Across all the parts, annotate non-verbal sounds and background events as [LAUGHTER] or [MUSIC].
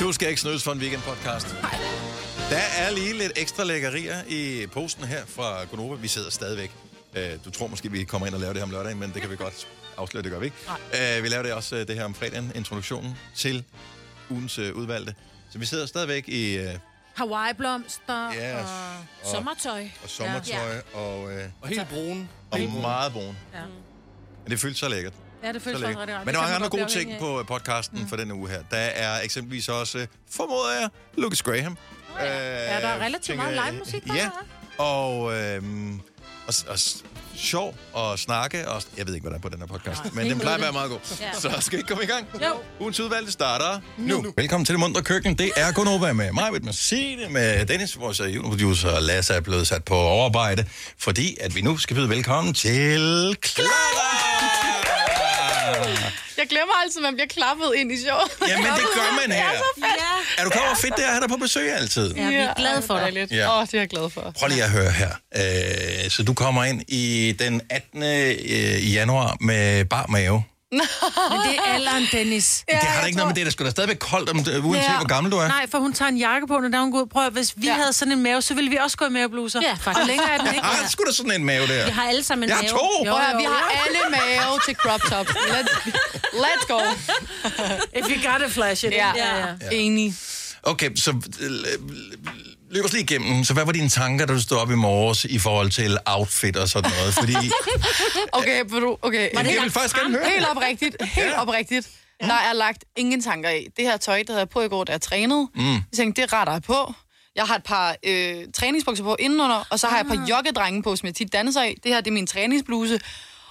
Du skal ikke snydes for en weekend-podcast. Der er lige lidt ekstra lækkerier i posten her fra Gonova. Vi sidder stadigvæk. Øh, Du tror måske, vi kommer ind og laver det her om lørdagen, men det kan vi godt afsløre, det gør vi ikke. Øh, Vi laver det også øh, det her om fredagen, introduktionen til ugens udvalgte. Så vi sidder stadigvæk i Hawaii-blomster Ja, og og- sommertøj. og sommertøj og, øh, Og helt brun. og meget brun. Ja. Men det føles så lækkert. Ja, det føles faktisk rigtig rart. Men der er andre gode ting på øh, podcasten mm. for denne uge her. Der er eksempelvis også, øh, formoder jeg, Lucas Graham. Øh, Ja, der er relativt meget live-musik på Ja, her. og, øh, og, og sjov og snakke. Og, jeg ved ikke, hvad der er på den her podcast, men den plejer at være meget god. Ja. Så skal vi komme i gang? Jo. Ugens udvalgte starter nu. nu. Velkommen til det mundre køkken. Det er Gunova med mig, med Signe, med Dennis, vores øh, juniorproducer, og Lasse er blevet sat på overarbejde, fordi at vi nu skal byde velkommen til Clara! Jeg glemmer altid, at man bliver klappet ind i showet. Jamen, det gør man her. Ja, Er du klar over, fedt det er at have dig på besøg altid? ja, vi er glade for dig. Dejligt. Ja. Åh, det er jeg glad for. Prøv lige at høre her. Øh, så du kommer ind i den 18. øh, januar med bar mave. Men det er alderen, Dennis. Ja, det har jeg da ikke noget med det. Der skulle da stadigvæk koldt, om, uanset Ja. hvor gammel du er. Nej, for hun tager en jakke på, når der er hun går ud. Prøv at, hvis vi Ja. havde sådan en mave, så ville vi også gå i mavebluser. Ja, faktisk. Og længere er den ikke. Ah, sgu da sådan en mave der. Vi har alle sammen en Jeg har mave. to. Jo, at høre, vi jo, har alle mave til crop top. Let's, let's go. If you got a flash it. Ja, ja, ja. Enig. Okay, så øh, løb os lige igennem. Så hvad var dine tanker, da du stod op i morges i forhold til outfit og sådan noget? Fordi [LAUGHS] Okay, vil du, okay. jeg vil faktisk gerne høre Helt oprigtigt, helt oprigtigt. Der er lagt ingen tanker i. Det her tøj, det havde jeg på i går, da jeg trænede. Mm. Jeg tænkte, det retter jeg på. Jeg har et par øh, træningsbukser på indenunder, og så har jeg et par joggedrenge på, som jeg tit danser i. Det her, det er min træningsbluse.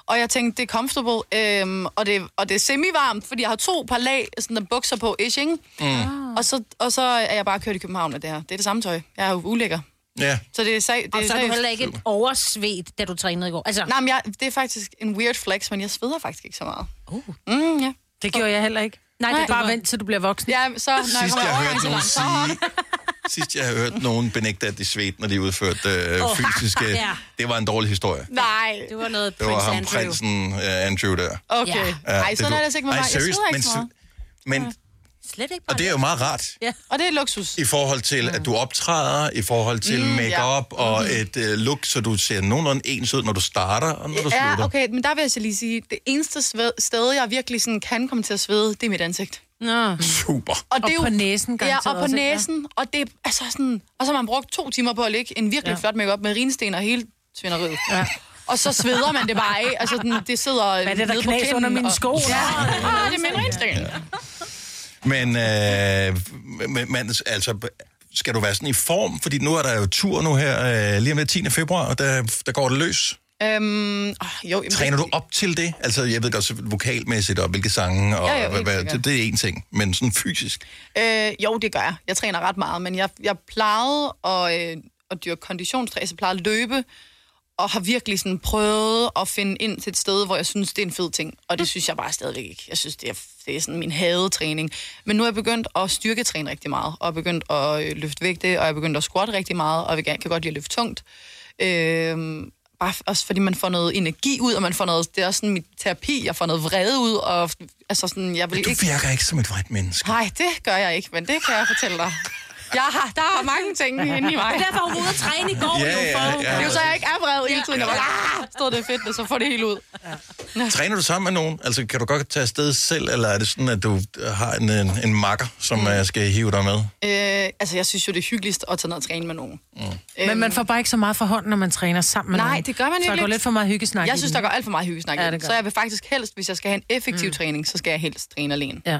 Og jeg tænkte, det er comfortable, øhm, og, det, og det er semi-varmt, fordi jeg har to par lag sådan der bukser på, ish, ikke? Mm. Og, så, og så er jeg bare kørt i København med det her. Det er det samme tøj. Jeg er jo ulækker. Ja, Så det er, sag, det Og er så er du seriøst. heller ikke oversvedt, da du trænede i går. Altså, Nej, men jeg, det er faktisk en weird flex, men jeg sveder faktisk ikke så meget. uh. Mm, ja. Det gjorde jeg heller ikke. Nej, det det er bare vent, til du bliver voksen. Ja, så når jeg sidst kommer jeg hørte nogen så sige... [LAUGHS] Sidst jeg har hørt nogen benægte, at de svedte, når de udførte øh, Åh, [LAUGHS] fysiske... ja. Det var en dårlig historie. Nej, det var noget Det var Prince ham, Andrew. prinsen uh, Andrew der. okay. Ja. Ja. Ej, sådan er det altså ikke med mig. Jeg seriøst, sveder ikke så men, meget. men, Slet ikke og det er jo meget rart. Og det er luksus. I forhold til, at du optræder, i forhold til mm, make-up ja. og et uh, look, så du ser nogenlunde ens ud, når du starter og når du slutter. Ja, okay, men der vil jeg så lige sige, det eneste sted, jeg virkelig sådan kan komme til at svede, det er mit ansigt. Nå. Super. Og, det er Og på næsen Ja, og på også, ikke? Ja. næsen. Og, det er, altså sådan, og så har man brugt to timer på at lægge en virkelig ja. Ja. flot makeup med rinsten og hele svineriet. Ja. Og så sveder man det bare af. Altså, den, det sidder Hvad er det, der nede på knas kinden, under mine og- sko? Ja, ah, det er min. Ja. Men, øh, men, men altså, skal du være sådan i form? Fordi nu er der jo tur nu her, øh, lige om lidt 10. februar, og der, der går det løs. Øhm, oh, jo, jamen, Træner du op til det? Altså, jeg ved godt, så vokalmæssigt og hvilke sange, og Ja, ja, hvad, det, det er en ting, men sådan fysisk. Øh, jo, det gør jeg. Jeg træner ret meget, men jeg, jeg plejede at, øh, at dyrke konditionstræs. Jeg plejede at løbe, og har virkelig sådan prøvet at finde ind til et sted, hvor jeg synes, det er en fed ting. Og det synes jeg bare stadigvæk ikke. Jeg synes, det er, det er sådan min hadetræning. Men nu er jeg begyndt at styrketræne rigtig meget, og er begyndt at øh, løfte vægte, og jeg er begyndt at squatte rigtig meget, og jeg kan godt lide at løfte tungt. Øh, bare også fordi man får noget energi ud, og man får noget, det er også sådan mit terapi, jeg får noget vrede ud, og altså sådan, jeg vil Du ikke... virker ikke som et vredt menneske. Nej, det gør jeg ikke, men det kan jeg fortælle dig. Jeg har, der er mange ting inde i mig. Det er derfor, hun var ude at træne i går. Ja, jo, for, ja, ja. Det er jo så, jeg ikke er vred hele tiden. Jeg bare, ah, stod det fedt, og så får det helt ud. Træner du sammen med nogen? Altså, kan du godt tage afsted selv, eller er det sådan, at du har en, en, en makker, som mm. skal hive dig med? Øh, altså, jeg synes jo, det er hyggeligst at tage ned og træne med nogen. Mm. Men man får bare ikke så meget for hånden, når man træner sammen med Nej, nogen. det gør man Så der går ikke. lidt for meget hyggesnak Jeg synes, der går alt for meget hyggesnak Ja, ja. Så jeg vil faktisk helst, hvis jeg skal have en effektiv mm. træning, så skal jeg helst træne alene. Ja.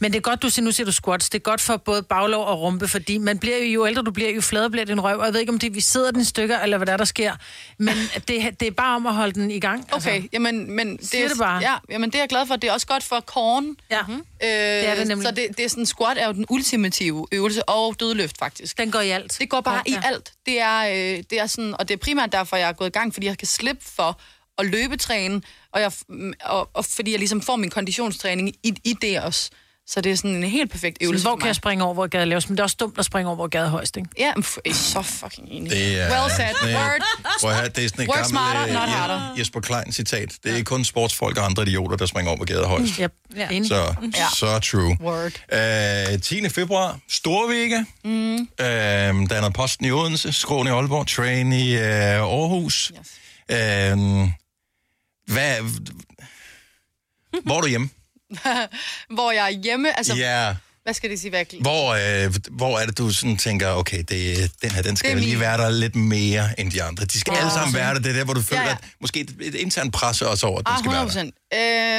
Men det er godt, du siger, nu siger du squats. Det er godt for både baglov og rumpe, fordi man bliver jo, jo ældre du bliver, jo fladere bliver din røv. Og jeg ved ikke, om det vi sidder den i stykker, eller hvad der, er, der sker. Men [LAUGHS] det, det er bare om at holde den i gang. Okay, altså, jamen, men det, siger er, det bare. Ja, jamen, det er jeg glad for. Det er også godt for korn. Ja. Øh, er det nemlig. Så det, det er sådan, squat er jo den ultimative øvelse, og dødløft faktisk. Den går i alt. Det går bare ja, ja, i alt. Det er, øh, det er sådan, og det er primært derfor, jeg er gået i gang, fordi jeg kan slippe for at løbetræne, og, jeg, og, og fordi jeg ligesom får min konditionstræning i, i det også. Så det er sådan en helt perfekt Så øvelse hvor for kan jeg springe over, hvor gaden er lavest? Men det er også dumt at springe over, hvor gaden er højst, ikke? Ja, men f- jeg er så fucking enig. Det er well said. sådan Word. Prøv at det er sådan et Work smarter, not gammelt harder. uh, Jesper Klein citat. Det er kun sportsfolk og andre idioter, der springer over på gader højst. Yep. Ja. Så, Ja. så true. Word. Uh, 10. februar, Storvægge. Mm. Uh, der er noget posten i Odense, Skråen i Aalborg, Train i uh, Aarhus. Yes. Uh, hvad, hvor er du hjemme? [LAUGHS] Hvor jeg er hjemme, altså, Ja, hvad skal det sige, hvad hvor, uh, hvor er det, du sådan tænker, okay, det, den her, den skal lige min- være der lidt mere end de andre. De skal alle sammen være der. Det er der, hvor du føler, ja. at måske et, et internt pres også over, at den Ah, skal 100 være der.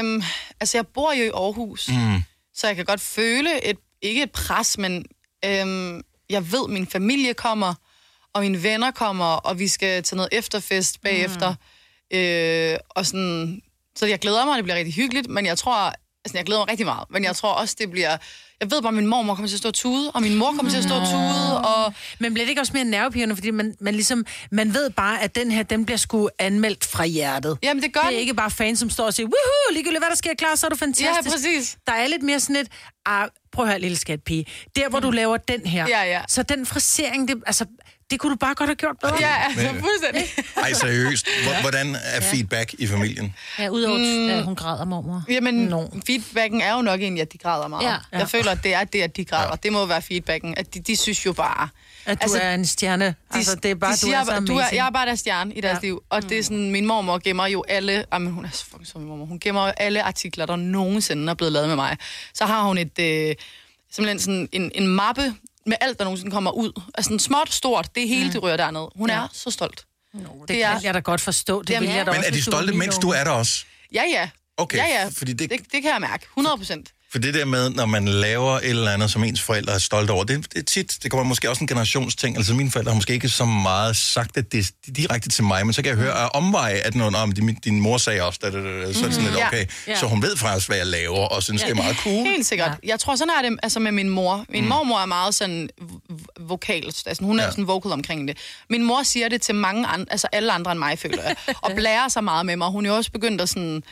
procent. Øhm, altså, jeg bor jo i Aarhus, mm. så jeg kan godt føle, et, ikke et pres, men øhm, jeg ved, min familie kommer, og mine venner kommer, og vi skal til noget efterfest bagefter. Mm. Øh, og sådan, så jeg glæder mig, det bliver rigtig hyggeligt, men jeg tror, altså jeg glæder mig rigtig meget, men jeg tror også, det bliver... Jeg ved bare, at min mormor kommer til at stå og tude, og min mor kommer til at stå og tude, og Men bliver det ikke også mere nervepirrende, fordi man, man ligesom, man ved bare, at den her, den bliver sgu anmeldt fra hjertet. jamen det gør Det er den. ikke bare fans, som står og siger, woohoo, ligegyldigt hvad der sker, klar, så er du fantastisk. Ja, præcis. Der er lidt mere sådan et, ah, prøv at høre, lille skatpige, der hvor du laver den her, Ja, ja. så den frisering, det, altså, det kunne du bare godt have gjort bedre. Ja, altså, fuldstændig. [LAUGHS] Ej, seriøst. Hvor- Hvordan er feedback i familien? Ja, udover, mm. at hun græder, mormor. Jamen, no. feedbacken er jo nok egentlig, at de græder meget. Ja. Jeg føler, at det er det, at de græder. Ja. Det må være feedbacken. At de, de synes jo bare... At du altså, er en stjerne. De, altså, det er bare, de du siger, er så bare, du er, jeg er bare deres stjerne i deres Ja. liv. Og det er sådan, min mormor gemmer jo alle... Jamen, hun er så fucking som min mormor. Hun gemmer jo alle artikler, der nogensinde er blevet lavet med mig. Så har hun et... Øh, simpelthen sådan en, en mappe med alt, der nogensinde kommer ud. Altså sådan småt, stort. Det er hele, det rører dernede. Hun Ja. er så stolt. det, det er- kan jeg da godt forstå. Det Jamen, vil jeg da Men også, er de du stolte, mens du er der også? Ja, ja. Okay, ja, ja. fordi det- det... Det, det kan jeg mærke. 100 procent. For det der med, når man laver et eller andet, som ens forældre er stolte over, det, det er tit, det kommer måske også en generationsting. Altså mine forældre har måske ikke så meget sagt det, det direkte til mig, men så kan jeg høre af omveje, at noget om din, din mor sagde også, da, da, da, så er sådan lidt, Ja. okay, Ja. så hun ved faktisk, hvad jeg laver, og synes, det er meget cool. Helt sikkert. Ja. Jeg tror, sådan er det altså med min mor. Min mm. mormor er meget sådan vokal. Altså, hun er Ja. ja. sådan vocal omkring det. Min mor siger det til mange andre, altså alle andre end mig, føler jeg. og [LAUGHS] blærer sig meget med mig. Hun er jo også begyndt at sådan,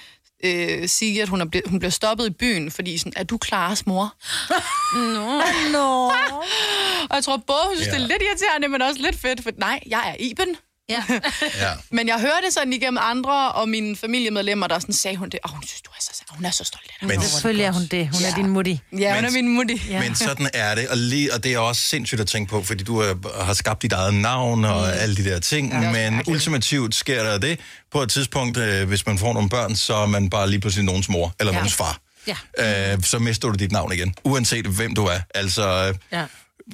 øh, sige, at hun, er ble, hun bliver stoppet i byen, fordi sådan, er du Klares mor? [LAUGHS] Nå. [LAUGHS] Og jeg tror både, hun synes, ja. det er lidt irriterende, men også lidt fedt, for nej, jeg er Iben. Ja. [LAUGHS] Ja. Men jeg hørte sådan igennem andre og mine familiemedlemmer, der sådan sagde hun det, og hun synes, du er så, hun er så stolt af dig. Men, Selvfølgelig er hun det. Hun er din mutti. Ja, hun Men- er min mutti. Ja. men sådan er det, og, lige, og det er også sindssygt at tænke på, fordi du er, har skabt dit eget navn og mm. alle de der ting, ja, men mærkeligt. ultimativt sker der det. På et tidspunkt, øh, hvis man får nogle børn, så er man bare lige pludselig nogens mor eller ja. nogens far. Ja. øh, så mister du dit navn igen, uanset hvem du er. Altså, Ja.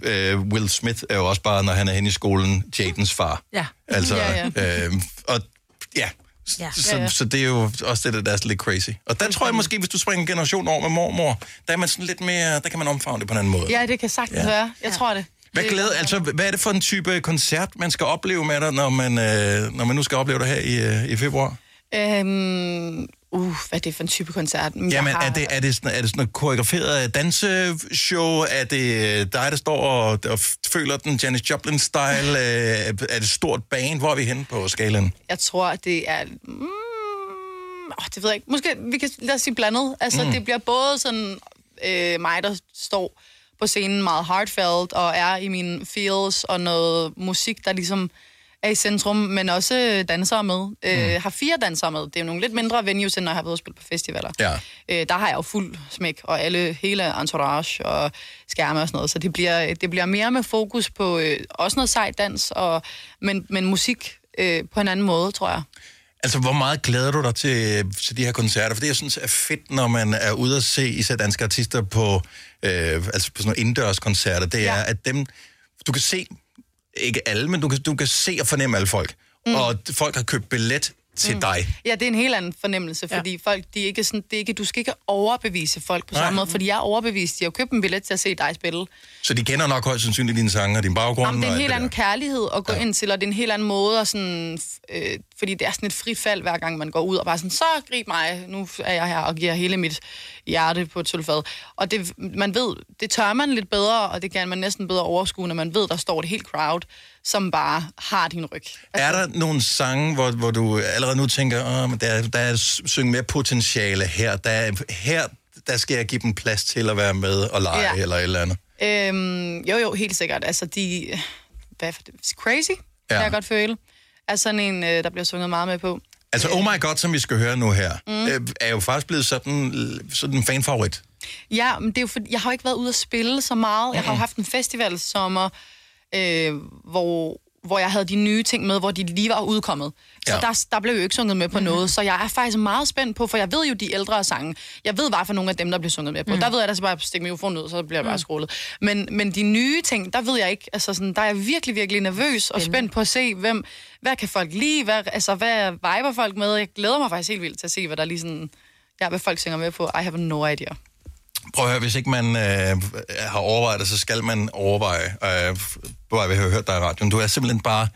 Øh, Will Smith er jo også bare, når han er henne i skolen, Jadens far. Ja. Altså, Ja, Øh, og ja, Ja. ja. Så, Ja, ja. så det er jo også det, der er lidt crazy. Og der tror jeg måske, hvis du springer en generation over med mormor, der er man sådan lidt mere, der kan man omfavne det på en anden måde. Ja, det kan sagtens Ja. ja. være. Jeg tror det. Hvad, glæde, altså, hvad er det for en type koncert, man skal opleve med dig, når man, øh, når man nu skal opleve det her i, øh, i februar? Øhm, uh, hvad er det for en type koncert? Jeg Jamen, har- er det, er det sådan, er det sådan noget koreograferet danseshow? Er det øh, dig, der står og, og føler den Janis Joplin-style? [LAUGHS] Øh, er det stort band? Hvor er vi henne på skalaen? Jeg tror, det er... Mm, åh, det ved jeg ikke. Måske, vi kan lad os sige blandet. Altså, mm. det bliver både sådan øh, mig, der står på scenen meget heartfelt og er i mine feels og noget musik, der ligesom er i centrum, men også dansere med. Mm. Øh, har fire dansere med. Det er jo nogle lidt mindre venues, end når jeg har været ude og spille på festivaler. Ja. Øh, der har jeg jo fuld smæk, og alle, hele entourage og skærme og sådan noget. Så det bliver, det bliver mere med fokus på øh, også noget sejt dans, og, men, men musik øh, på en anden måde, tror jeg. Altså, hvor meget glæder du dig til, til de her koncerter? For det, jeg synes er fedt, når man er ude at se især danske artister på, øh, altså på sådan nogle indendørskoncerter, det er, Ja. at dem, du kan se, ikke alle, men du kan, du kan se og fornemme alle folk. Mm. Og folk har købt billet til mm. dig. Ja, det er en helt anden fornemmelse, fordi ja. folk, de er ikke sådan, det er ikke, du skal ikke overbevise folk på Nej. samme måde, fordi jeg er overbevist. De har købt en billet til at se dig spille. Så de kender nok højst sandsynligt dine sange og din baggrund. Jamen, det er og en helt anden der. kærlighed at gå Ja. ind til, og det er en helt anden måde at sådan, øh, fordi det er sådan et frit fald, hver gang man går ud og bare sådan, så grib mig, nu er jeg her og giver hele mit hjerte på et sølvfad. Og det, man ved, det tør man lidt bedre, og det kan man næsten bedre overskue, når man ved, der står et helt crowd, som bare har din ryg. Er der nogle sange, hvor, hvor du allerede nu tænker, Åh, men der, er- der er synge mere potentiale her, der er, her der skal jeg give dem plads til at være med og lege ja. Eller et eller andet. Øhm, jo, jo, helt sikkert. Altså, de... Hvad er det? Crazy, ja. Kan jeg godt føle. Er sådan en, øh, der bliver sunget meget med på. Altså, Oh My God, som vi skal høre nu her, mm. øh, er jo faktisk blevet sådan, sådan en fanfavorit. Ja, men det er jo for, jeg har jo ikke været ude at spille så meget. Jeg har jo haft en festivalsommer, øh, hvor, hvor jeg havde de nye ting med, hvor de lige var udkommet. Så Ja. der, der blev jo ikke sunget med på mm. noget. Så jeg er faktisk meget spændt på, for jeg ved jo de ældre sange. Jeg ved bare for nogle af dem, der bliver sunget med på. Mm. Der ved jeg, at der skal bare stikke mikrofonen ud, så bliver jeg bare scrollet. Men, men de nye ting, der ved jeg ikke. Altså sådan, der er jeg virkelig, virkelig nervøs og spændt på at se, hvem, hvad kan folk lide, hvad, altså, hvad viber folk med. Jeg glæder mig faktisk helt vildt til at se, hvad der lige sådan, ja, hvad folk synger med på. I have no idea. Prøv at høre, hvis ikke man øh, har overvejet det, så skal man overveje, øh, ved at have hørt dig i radioen. Du er simpelthen bare,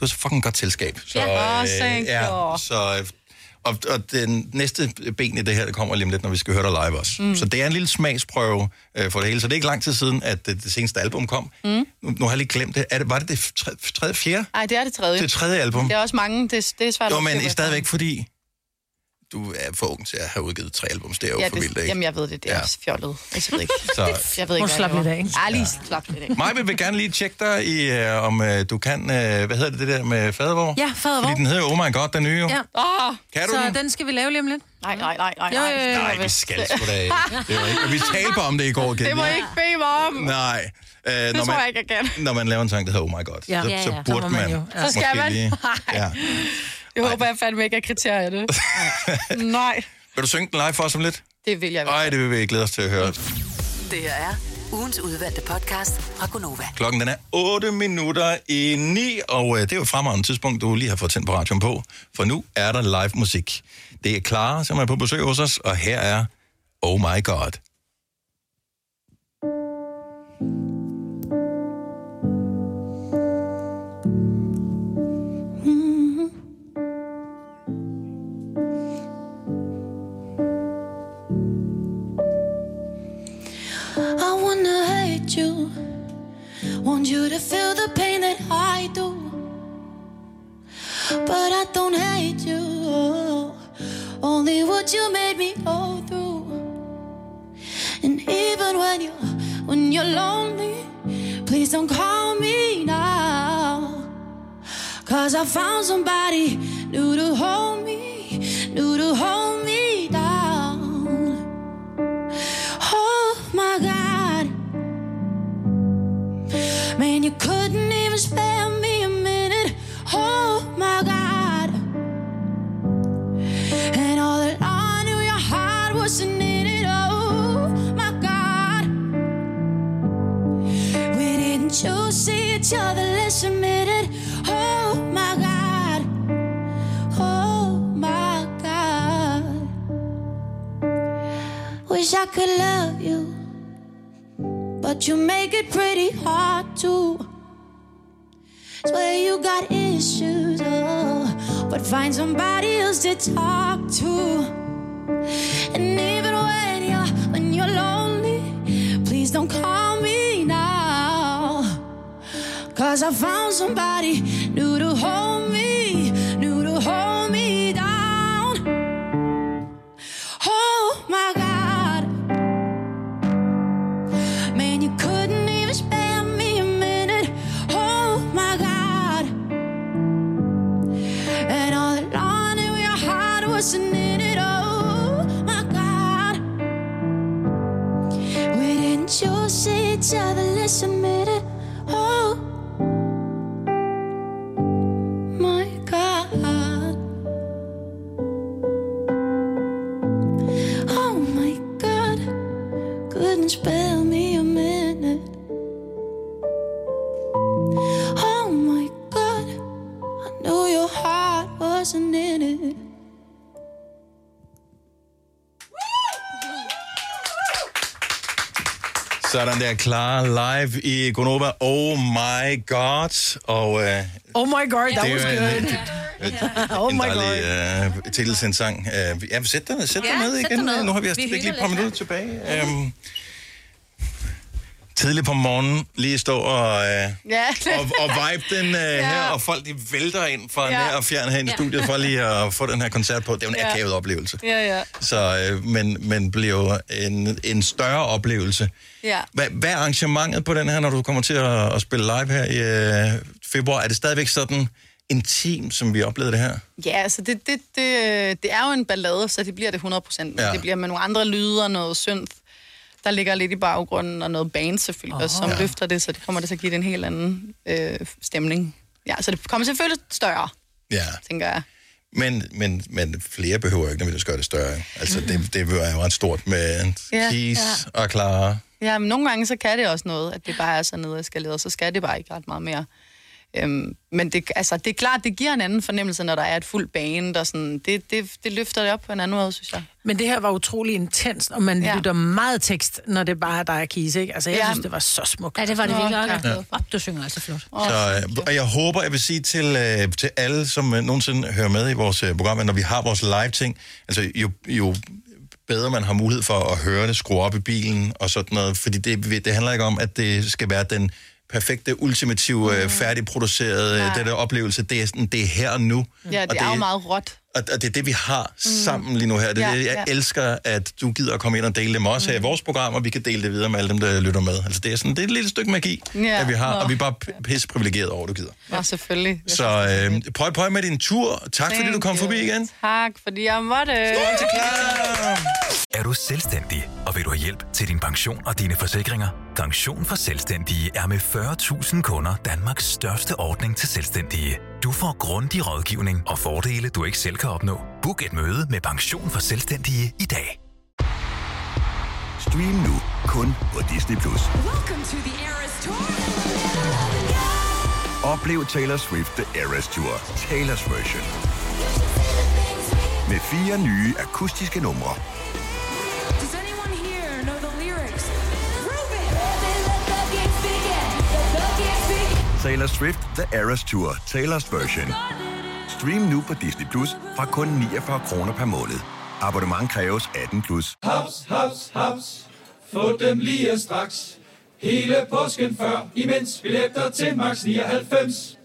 du er så fucking godt selskab. Så, Ja, thank ja, så, øh, og, og den næste ben i det her, det kommer lige om lidt, når vi skal høre dig live også. Mm. Så det er en lille smagsprøve øh, for det hele. Så det er ikke lang tid siden, at det, det seneste album kom. Mm. Nu, nu har jeg lige glemt det. Er det var det det tredje, fjerde? Nej, det er det tredje. Det tredje album? Det er også mange, det, det er svært Jo, at men stadigvæk, fordi du er for ung til at have udgivet tre albums. Det er jo Ja, for vildt, ikke? jamen, jeg ved det. Det er Ja. ja. også fjollet. Altså, Jeg ved ikke. [LAUGHS] Så, Jeg ved ikke, slap jeg lidt af, ikke? Ja, lige slap lidt af. Maja vil gerne lige tjekke dig i, øh, om øh, du kan, øh, hvad hedder det, det der med fadervor? Ja, fadervor. Fordi den hedder Oh My God, den nye jo. Ja. Åh, Kan du Så den? den skal vi lave lige om lidt. nej, nej, nej, nej. Jo, jo. Nej, vi skal sgu da ikke. Det var ikke. Vi talte om det i går. Det må I ikke bede mig om. Nej. Øh, Det når tror man, jeg ikke, jeg kan. Når man laver en sang, der hedder Oh My God, Ja. så, Ja, så ja. burde Så man, man jo. Ja. Så skal man. lige... Ja. Jeg håber, jeg fandme ikke er kriterierne. [LAUGHS] Nej, Vil du synge den live for os om lidt? det vil jeg Nej, det vil vi glæde os til at høre. Det her er ugens udvalgte podcast fra Gonova. Klokken den er 8 minutter i 9, og øh, det er jo et fremragende tidspunkt, du lige har fået tændt på radioen på, for nu er der live musik. Det er Clara, som er på besøg hos os, og her er Oh My God. Want you to feel the pain that I do. But I don't hate you. Only what you made me go through. And even when you when you're lonely, please don't call me now. Cause I found somebody new to hold me, couldn't even spare me a minute. Oh my God. And all that I knew, your heart wasn't in it. Oh my God. We didn't choose each other, let's admit it. Oh my God. Oh my God. Wish I could love you, but you make it pretty hard to. Swear you got issues, oh, but find somebody else to talk to. And even when you're when you're lonely, please don't call me now. Cause I found somebody new each other, let's admit it. Oh my God. Oh my God. Couldn't spare me a minute. Oh my God. I knew your heart wasn't in it. Sådan der, klar live i Gonova. Oh my God. Og øh, Oh my god, that was good. en, [LAUGHS] Oh my dejlig øh, titelsang. Øh, ja, sæt dig, sæt dig Ja, ned sæt igen. dig ned. Nu har vi altså Vi lige et par minutter tilbage. Øhm, tidligt på morgenen lige stå og, øh, Ja. og, og vibe den øh, [LAUGHS] ja. her, og folk de vælter ind fra ja. Nær og fjern her i studiet for lige at få den her koncert på. Det er jo en Ja. akavet oplevelse. ja, ja. Så, øh, men, men bliver en, en større oplevelse. Ja. Hvad, hvad er arrangementet på den her, når du kommer til at, at spille live her i øh, februar? Er det stadigvæk sådan intim, som vi oplevede det her? Ja, altså det, det, det, øh, det er jo en ballade, så det bliver det 100 procent. Ja. Ja. Det bliver med nogle andre lyder, noget synth, der ligger lidt i baggrunden, og noget band selvfølgelig, oh. som Ja. ja. løfter det, så det kommer det til at give det en helt anden øh, stemning. Ja, så det kommer selvfølgelig større, Ja. tænker jeg. Men, men, men flere behøver ikke nødvendigvis gøre det større. Altså, det, det er jo ret stort med Ja, Keys og Clara. Ja, men nogle gange så kan det også noget, at det bare er så nedeskaleret, så skal det bare ikke ret meget mere. Øhm, men det, altså, det er klart, det giver en anden fornemmelse, når der er et fuldt bane, der sådan, det, det, det løfter det op på en anden måde, synes jeg. Men det her var utrolig intenst, og man ja. Ja. lytter meget tekst, når det bare er dig og Kise, ikke? Altså, jeg ja. Ja. synes, det var så smukt. Ja, det var det virkelig også. Ja. Du synger altså flot. Så, øh, og jeg håber, jeg vil sige til, øh, til alle, som øh, nogensinde hører med i vores øh, program, at når vi har vores live-ting, altså jo, jo bedre man har mulighed for at høre det, skrue op i bilen og sådan noget, fordi det, det handler ikke om, at det skal være den perfekte, ultimative, mm. færdigproducerede Nej. det der oplevelse. Det er, sådan, det er her og nu. Ja, og det er jo meget råt. Og, og det er det, vi har sammen lige nu her. Det er Ja, det, jeg ja. elsker, at du gider at komme ind og dele det med os her i vores program, og vi kan dele det videre med alle dem, der lytter med. Altså, det er, sådan, det er et lille stykke magi, Ja, at vi har, nå. og vi er bare pisse privilegeret over, at du gider. Ja, selvfølgelig. Jeg Så øh, prøv, prøv med din tur. Tak, fordi du kom Thank forbi you. igen. Tak, fordi jeg måtte. Skål til Clara! Er du selvstændig, og vil du have hjælp til din pension og dine forsikringer? Pension for Selvstændige er med 40.000 kunder Danmarks største ordning til selvstændige. Du får grundig rådgivning og fordele, du ikke selv kan opnå. Book et møde med Pension for Selvstændige i dag. Stream nu kun på Disney+. Plus. Oplev Taylor Swift The Eras Tour, Taylor's version. Med fire nye akustiske numre. Taylor Swift The Eras Tour, Taylor's version. Stream nu på Disney Plus fra kun 49 kroner per måned. Abonnement kræves 18 plus. Haps, haps, haps. Få dem lige straks. Hele påsken før, imens billetter til max 99.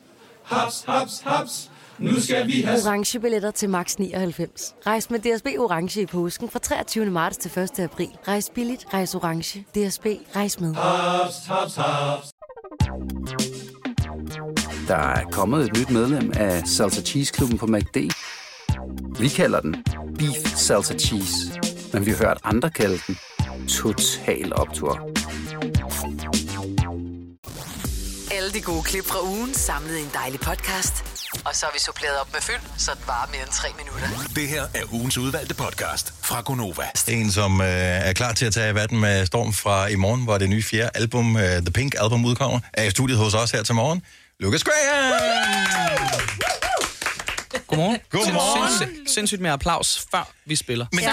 Haps, haps, haps. Nu skal vi have orange billetter til max 99. Rejs med DSB orange i påsken fra 23. marts til 1. april. Rejs billigt, rejs orange. DSB rejs med. haps, haps, haps. Der er kommet et nyt medlem af Salsa Cheese Klubben på MACD. Vi kalder den Beef Salsa Cheese, men vi har hørt andre kalde den Total Optor. Alle de gode klip fra ugen samlet i en dejlig podcast. Og så har vi suppleret op med fyld, så det varer mere end tre minutter. Det her er ugens udvalgte podcast fra Gonova. En, som øh, er klar til at tage verden med storm fra i morgen, hvor det nye fjerde album, øh, The Pink Album, udkommer, er i studiet hos os her til morgen. Lucas Graham! Godmorgen. [LAUGHS] Godmorgen. Sinds- sindssygt med applaus, før vi spiller. Men,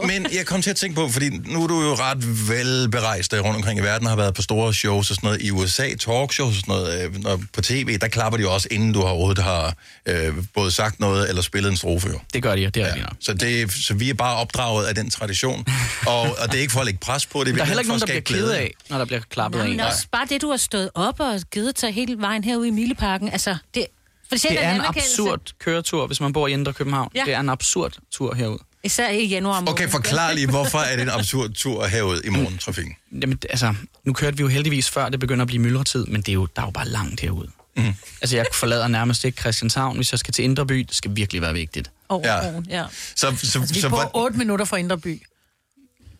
men, men jeg kom til at tænke på, fordi nu er du jo ret velberejst rundt omkring i verden, har været på store shows og sådan noget i USA, talkshows og sådan noget, øh, når på tv, der klapper de jo også, inden du har overhovedet har øh, både sagt noget eller spillet en strofe. Jo. Det gør de, og det er ja. Så, det, så vi er bare opdraget af den tradition, [LAUGHS] og, og det er ikke for at lægge pres på det. Der er heller ikke nogen, der bliver ked af, når der bliver klappet Nej, af en. men også bare det, du har stået op og givet til hele vejen herude i Mileparken. Altså, det, for det, Det er en absurd køretur, hvis man bor i Indre København. Ja. Det er en absurd tur herud. Især i januar måned. Okay, forklar lige, hvorfor er det en absurd tur herud i morgentrafikken? Jamen, altså, nu kørte vi jo heldigvis før det begynder at blive myldretid, men det er jo, der er jo bare langt herud. Mm. Altså, jeg forlader nærmest ikke Christianshavn, hvis jeg skal til Indre By. Det skal virkelig være vigtigt. Over Ja. ja. ja. Så, så, Altså, vi så, bor hvor- 8 minutter fra Indre By.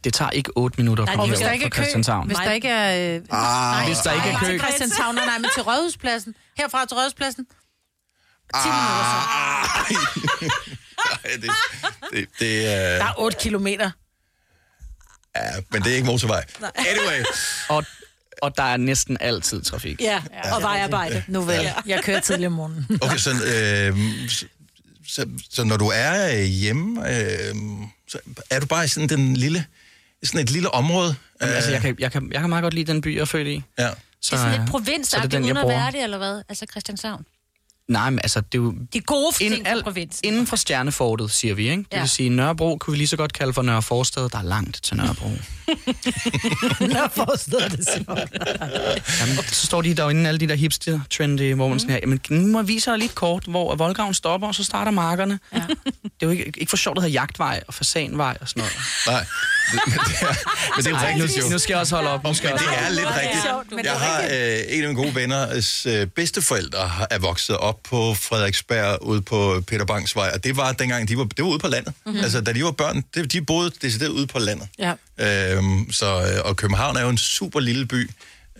Det tager ikke 8 minutter komme hvis der ikke er kø, Christianshavn. hvis der ikke er... Øh, Ah, Hvis der ikke er nej, kø. til Christianshavn, nej, nej, men til Rådhuspladsen. Herfra til Rådhuspladsen. 10 minutter så. [LAUGHS] Ej, det, det, det, Der er, er 8 kilometer. ja, men det er ikke motorvej. Anyway, Og, og der er næsten altid trafik. Ja, og vejarbejde. Nu vel, ja. jeg kører tidligere om morgenen. okay, så, øh, så, så, så når du er øh, hjemme, øh, så er du bare i sådan, den lille, sådan et lille område? Jamen, altså, jeg kan, jeg, kan, jeg kan meget godt lide den by, jeg er født i. Ja. Det er sådan øh, lidt så provinsagtigt, det den, jeg uden at være det, eller hvad? Altså Christianshavn. Nej, men altså, det er jo... De gode Inden, ting fra al, provinsen. inden for Stjernefortet, siger vi, ikke? Det Ja. vil sige, Nørrebro kunne vi lige så godt kalde for Nørre Forstad. Der er langt til Nørrebro. [LAUGHS] Nå, forstået det, Simon. [LAUGHS] Jamen, så står de derinde, alle de der hipster-trendy, hvor man sådan her, jamen, nu må jeg vise dig lidt kort, hvor Voldgraven stopper, og så starter markerne. Ja. Det er jo ikke, ikke for sjovt at have jagtvej og fasanvej og sådan noget. Nej, [LAUGHS] men det er, men det er Ej, rigtigt nu, skal jeg også holde op. Nu skal Men det er lidt rigtigt. Jeg har øh, en af mine gode venners øh, bedsteforældre er vokset op på Frederiksberg ude på Peter Bangs Vej, og det var dengang, de var, det var ude på landet. Mhm. Mm-hmm. Altså, da de var børn, det, de boede decideret ude på landet. Ja. Øhm, så, øh, og København er jo en super lille by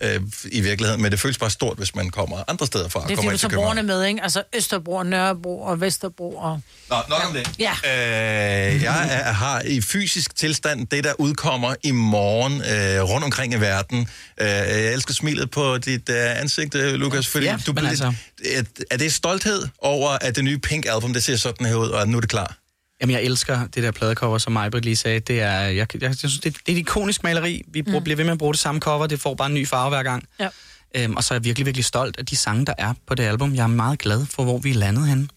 øh, i virkeligheden, men det føles bare stort, hvis man kommer andre steder fra. Det er kommer fordi, du tager København. brugerne med, ikke? Altså Østerbro, Nørrebro og Vesterbro og... Nå, nok om det. Ja. Øh, jeg er, har i fysisk tilstand det, der udkommer i morgen øh, rundt omkring i verden. Øh, jeg elsker smilet på dit øh, ansigt, øh, Lukas, fordi Ja, du bliver altså- lidt, er, er det stolthed over, at det nye Pink-album, det ser sådan her ud, og nu er det klar? Jamen, jeg elsker det der pladecover, som Majbrit lige sagde. Det er, jeg, jeg, jeg synes, det, det er et ikonisk maleri. Vi bruger, mm. bliver ved med at bruge det samme cover. Det får bare en ny farve hver gang. Ja. Øhm, og så er jeg virkelig, virkelig stolt af de sange, der er på det album. Jeg er meget glad for, hvor vi er landet henne.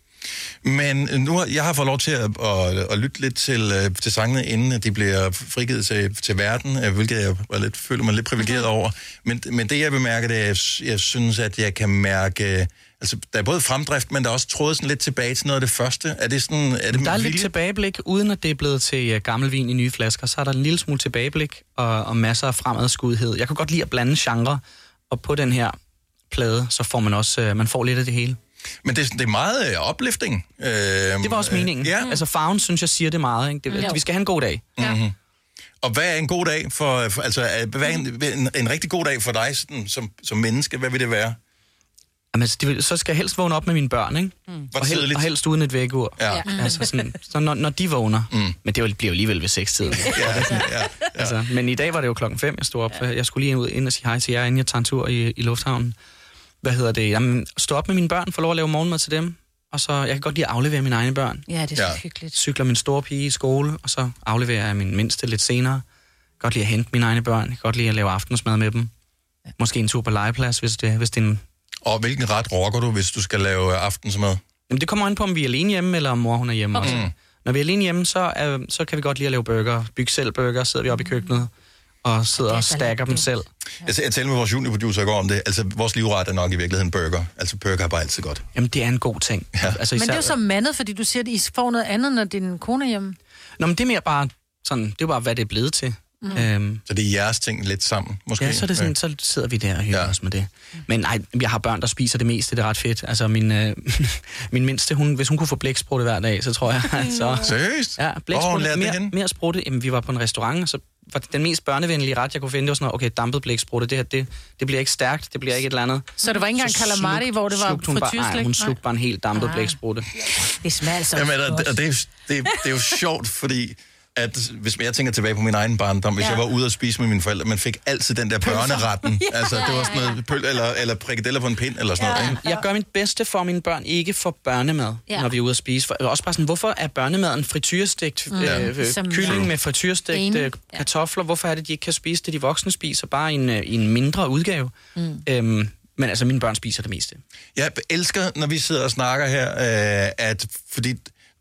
Men nu har jeg har fået lov til at, at, at lytte lidt til, øh, til sangene, inden de bliver frigivet til, til verden, øh, hvilket jeg var lidt, føler mig lidt privilegeret over. Men, men det, jeg bemærker, det er, at jeg synes, at jeg kan mærke... Altså, der er både fremdrift, men der er også trådet sådan lidt tilbage til noget af det første. Er det sådan... Er det Der er med lidt vilje? tilbageblik, uden at det er blevet til uh, gammel vin i nye flasker. Så er der en lille smule tilbageblik og, og masser af fremadskudhed. Jeg kan godt lide at blande genre, og på den her plade, så får man også uh, man får lidt af det hele. Men det, er- det er meget øh, uplifting. Øh, Det var også meningen. Ja. Altså farven, synes jeg, siger det meget. Ikke? Det, Jo. vi skal have en god dag. Mm-hmm. Og hvad er en god dag for... for altså, hvad er en, en, en rigtig god dag for dig sådan, som, som menneske? Hvad vil det være? Jamen, altså, det vil, så skal jeg helst vågne op med mine børn, ikke? Hvor Og, hel, og helst uden et vækkeur. Ja. Ja. [LAUGHS] Altså sådan, så når, når de vågner. Mm. Men det bliver jo alligevel ved seks tid. Ja, ja, ja. Altså, men i dag var det jo klokken 5, jeg stod op. Ja. Jeg skulle lige ud ind og sige hej til jer, inden jeg tager en tur i, i lufthavnen. Hvad hedder det? Jamen, stå op med mine børn, få lov at lave morgenmad til dem. Og så, jeg kan godt lide at aflevere mine egne børn. Ja, det er så Ja. hyggeligt. Cykler min store pige i skole, og så afleverer jeg min mindste lidt senere. Godt lide at hente mine egne børn. Godt lide at lave aftensmad med dem. Måske en tur på legeplads, hvis det, hvis det er en... Og hvilken ret rocker du, hvis du skal lave øh, aftensmad? Jamen, det kommer an på, om vi er alene hjemme, eller om mor hun er hjemme okay. også. Når vi er alene hjemme, så, er, så kan vi godt lide at lave burger. Bygge selv burger, sidder vi oppe i køkkenet og sidder og stacker dem selv. Jeg, jeg talte med vores juniorproducer i går om det. Altså, vores livret er nok i virkeligheden burger. Altså, burger er bare altid godt. Jamen, det er en god ting. Ja. Altså, Men det er jo så mandet, fordi du siger, at I får noget andet, når din kone er hjemme. Nå, men det er mere bare sådan, det er jo bare, hvad det er blevet til. Mm. Øhm, Så det er jeres ting lidt sammen, måske? ja, så, er det sådan, så sidder vi der og hygger ja. os med det. Men nej, jeg har børn, der spiser det meste, det er ret fedt. Altså, min, øh, [LAUGHS] min mindste, hun, hvis hun kunne få blæksprutte hver dag, så tror jeg, at så... Seriøst? Ja, Hvor blæksprutte, det mere, mere sprutte. Jamen, vi var på en restaurant, og så var det den mest børnevenlige ret, jeg kunne finde, det var sådan noget, okay, dampet blæksprutte, det her, det, det bliver ikke stærkt, det bliver ikke et eller andet. Så det var ikke engang calamari, hvor det var hun bare? Nej, hun slugte bare en helt dampet Ah. blæksprutte. Det smager altså Jamen, og det, det, er, jo- det, det er jo sjovt, fordi at hvis jeg tænker tilbage på min egen barndom, hvis Ja. jeg var ude og spise med mine forældre, man fik altid den der børneretten. [LAUGHS] Ja. Altså, det var sådan noget pøl, eller, eller prikadeller på en pind, eller sådan noget, ikke? Jeg gør mit bedste for, at mine børn ikke får børnemad, Ja. ja. når vi er ude at spise. For, også bare sådan, hvorfor er børnemaden frityrestegt Mm. Ja. øh, Som- kylling med frityrestegt øh, kartofler? Hvorfor er det, de ikke kan spise det, de voksne spiser, bare i en, øh, en mindre udgave? Mm. Øhm, men altså, mine børn spiser det meste. Jeg elsker, når vi sidder og snakker her, øh, at fordi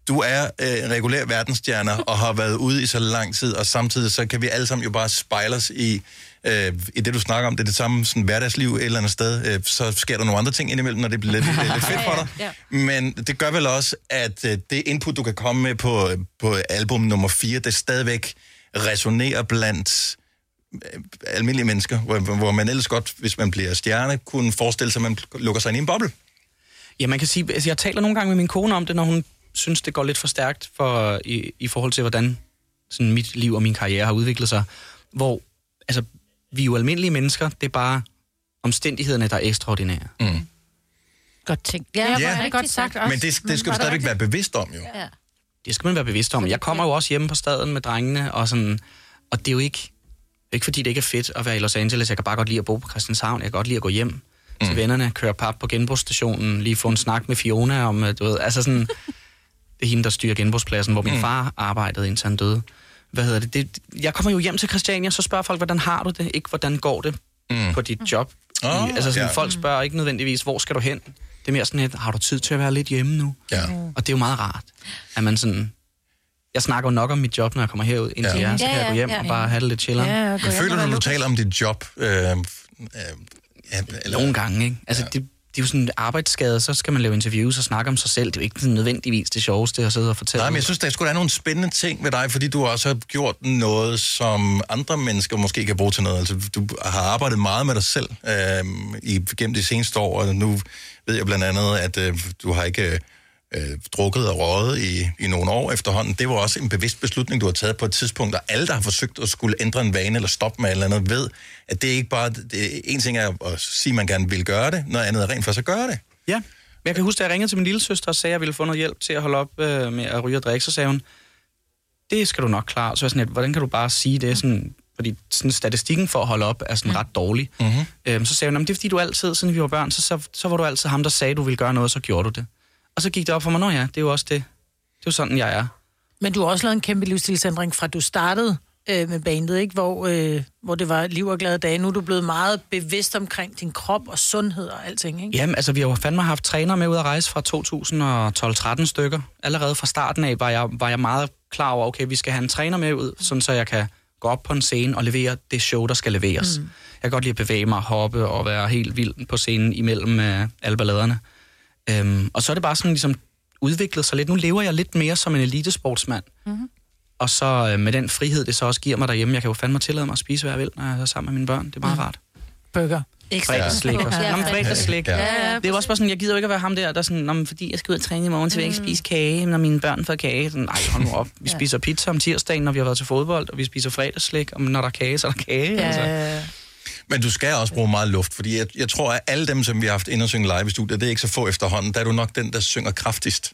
du er øh, en regulær verdensstjerner og har været ude i så lang tid, og samtidig så kan vi alle sammen jo bare spejle os i, øh, i det, du snakker om. Det er det samme sådan, hverdagsliv et eller andet sted. Øh, så sker der nogle andre ting indimellem, når det bliver lidt, lidt, lidt fedt for dig. Ja, Men det gør vel også, at øh, det input, du kan komme med på, på album nummer 4, det stadigvæk resonerer blandt øh, almindelige mennesker, hvor, hvor man ellers godt, hvis man bliver stjerne, kunne forestille sig, at man lukker sig ind i en boble. Ja, man kan sige, altså, jeg taler nogle gange med min kone om det, når hun synes, det går lidt for stærkt for, i, i forhold til, hvordan sådan mit liv og min karriere har udviklet sig. Hvor, altså, vi er jo almindelige mennesker, det er bare omstændighederne, der er ekstraordinære. Mm. Godt tænkt. Ja. Ja, det er godt sagt også. Men det, det skal du stadigvæk være bevidst om, jo. Ja. Det skal man være bevidst om. Jeg kommer jo også hjemme på staden med drengene, og, sådan, og det er jo ikke, det ikke, fordi det ikke er fedt at være i Los Angeles. Jeg kan bare godt lide at bo på Christianshavn. Jeg kan godt lide at gå hjem mm. til vennerne, køre pap på genbrugsstationen, lige få en snak med Fiona om, øh, du ved, altså sådan, [LAUGHS] det er hende, der styrer genbrugspladsen, hvor min Mm. far arbejdede, indtil han døde. Hvad hedder det? det? Jeg kommer jo hjem til Christiania, så spørger folk, hvordan har du det? Ikke, hvordan går det Mm. på dit job? Åh, I, altså sådan, ja. folk spørger ikke nødvendigvis, hvor skal du hen? Det er mere sådan et, har du tid til at være lidt hjemme nu? Ja. Og det er jo meget rart, at man sådan... Jeg snakker jo nok om mit job, når jeg kommer herud ind til Ja. jer, så Ja, kan jeg gå hjem ja. og bare have det lidt chilleren. Ja, Men føler du, når du taler om dit job... Øh, øh, ja, eller, Nogle gange, ikke? Altså, det, det er jo sådan en arbejdsskade, så skal man lave interviews og snakke om sig selv. Det er jo ikke sådan nødvendigvis det sjoveste at sidde og fortælle. Nej, men jeg synes, der skulle være nogle spændende ting ved dig, fordi du også har gjort noget, som andre mennesker måske kan bruge til noget. Altså, du har arbejdet meget med dig selv øh, i, gennem de seneste år, og nu ved jeg blandt andet, at øh, du har ikke øh, drukket og røget i, i nogle år efterhånden. Det var også en bevidst beslutning, du har taget på et tidspunkt, og alle, der har forsøgt at skulle ændre en vane eller stoppe med et eller andet, ved, at det er ikke bare... Det, en ting er at sige, at man gerne vil gøre det, noget andet er rent for at gøre det. Ja. Men jeg kan huske, at jeg ringede til min lille søster og sagde, at jeg ville få noget hjælp til at holde op øh, med at ryge og drikke. Så sagde hun, det skal du nok klare. Så jeg sådan lidt, hvordan kan du bare sige det? Sådan, fordi sådan, statistikken for at holde op er sådan ret dårlig. Mm-hmm. Øhm, så sagde hun, "Jamen, det er fordi du altid, siden vi var børn, så, så, så var du altid ham, der sagde, du ville gøre noget, så gjorde du det. Og så gik det op for mig, nå ja, det er jo også det. Det er jo sådan, jeg er. Men du har også lavet en kæmpe livsstilsændring fra du startede øh, med bandet, ikke? Hvor, øh, hvor det var liv og glade dage. Nu er du blevet meget bevidst omkring din krop og sundhed og alting, ikke? Jamen, altså, vi har jo fandme haft træner med ud at rejse fra 2012-13 stykker. Allerede fra starten af var jeg, var jeg meget klar over, okay, vi skal have en træner med ud, sådan så jeg kan gå op på en scene og levere det show, der skal leveres. Mm. Jeg kan godt lide at bevæge mig, hoppe og være helt vild på scenen imellem øh, alle balladerne. Øhm, og så er det bare sådan ligesom udviklet sig lidt. Nu lever jeg lidt mere som en elitesportsmand. Mhm. Og så øh, med den frihed, det så også giver mig derhjemme, jeg kan jo fandme tillade mig at spise, hvad jeg vil, når jeg er sammen med mine børn. Det er meget rart. Burger. Fredagsslik. Ja, Nå, fredagsslik. Ja, ja, Det er jo også bare sådan, jeg gider jo ikke at være ham der, der er sådan, Nå, men fordi jeg skal ud og træne i morgen, så vil jeg ikke spise kage, når mine børn får kage. Sådan, nej, hold nu op. Vi spiser pizza om tirsdagen, når vi har været til fodbold, og vi spiser fredagsslik, og når der er kage, så er der kage. Ja, Altså. Men du skal også bruge meget luft, fordi jeg, jeg tror, at alle dem, som vi har haft ind og synge live i studiet, det er ikke så få efterhånden, der er du nok den, der synger kraftigst.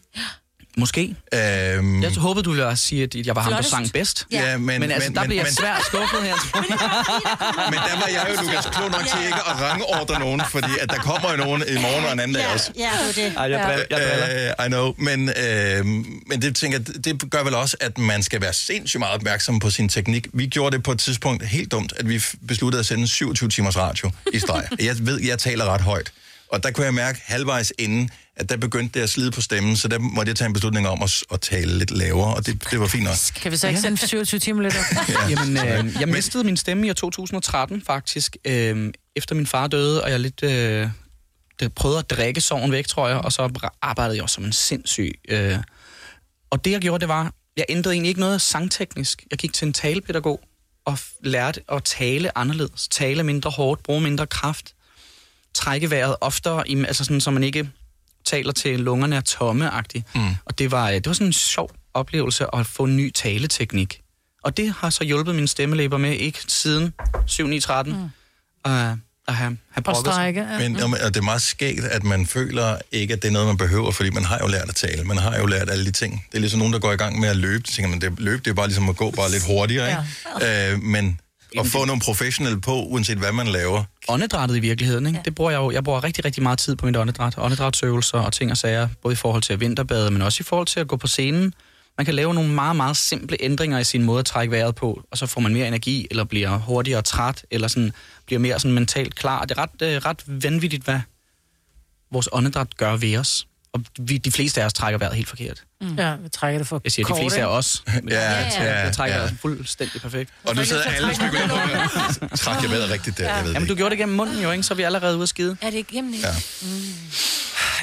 Måske. Øhm, Jeg håbede, du ville sige, at jeg var ham, der sang bedst. Ja, men- men, men altså, men- der men- blev jeg men- svært skuffet her. [LAUGHS] men der var jeg jo, Lukas, klog nok til ikke at rangordre nogen, fordi at der kommer jo nogen i morgen og en anden dag også. Ja, det er det. Ej, jeg driller. Jeg driller. Uh, I know, men, øh, men det, tænker, det gør vel også, at man skal være sindssygt meget opmærksom på sin teknik. Vi gjorde det på et tidspunkt helt dumt, at vi besluttede at sende 27 timers radio i streg. Jeg ved, jeg taler ret højt. Og der kunne jeg mærke halvvejs inden, at der begyndte det at slide på stemmen, så der måtte jeg tage en beslutning om at, at tale lidt lavere, og det, det var fint nok. Kan vi så ikke sende 27 timer lidt op? [LAUGHS] Ja. Jamen, øh, jeg mistede min stemme i år 2013 faktisk, øh, efter min far døde, og jeg lidt øh, det prøvede at drikke sorgen væk, tror jeg, og så arbejdede jeg også som en sindssyg. Øh. Og det jeg gjorde, det var, jeg ændrede egentlig ikke noget sangteknisk. Jeg gik til en talepædagog og lærte at tale anderledes, tale mindre hårdt, bruge mindre kraft, trække vejret oftere, i, altså sådan, så man ikke taler til lungerne er tomme-agtigt. Mm. Og det var, øh, det var sådan en sjov oplevelse at få en ny taleteknik. Og det har så hjulpet mine stemmelæber med, ikke siden 7-9-13, mm. at, at have, have Og brokket sig. strække. Ja. Men og det er meget skægt, at man føler ikke, at det er noget, man behøver, fordi man har jo lært at tale. Man har jo lært alle de ting. Det er ligesom nogen, der går i gang med at løbe. Så tænker man, det, løb, det er bare ligesom at gå bare lidt hurtigere, ikke? Øh, men at få nogle professionelle på, uanset hvad man laver. Åndedrættet i virkeligheden, ikke? det bruger jeg jo. Jeg bruger rigtig, rigtig meget tid på mit åndedræt. Åndedrætsøvelser og ting og sager, både i forhold til at vinterbade, men også i forhold til at gå på scenen. Man kan lave nogle meget, meget simple ændringer i sin måde at trække vejret på, og så får man mere energi, eller bliver hurtigere træt, eller sådan, bliver mere sådan mentalt klar. Det er ret, øh, ret vanvittigt, hvad vores åndedræt gør ved os. Og vi, de fleste af os trækker vejret helt forkert. Ja, vi trækker det for Jeg siger, de kort, fleste af ikke? os. Ja, jeg, ja, jeg trækker ja. vejret fuldstændig perfekt. Og nu sidder alle og spekulerer på, træk jeg vejret rigtigt der, jeg ved Jamen, ikke. du gjorde det gennem munden jo, ikke? Så er vi allerede ude at skide. Er det ikke hjemme? Ja.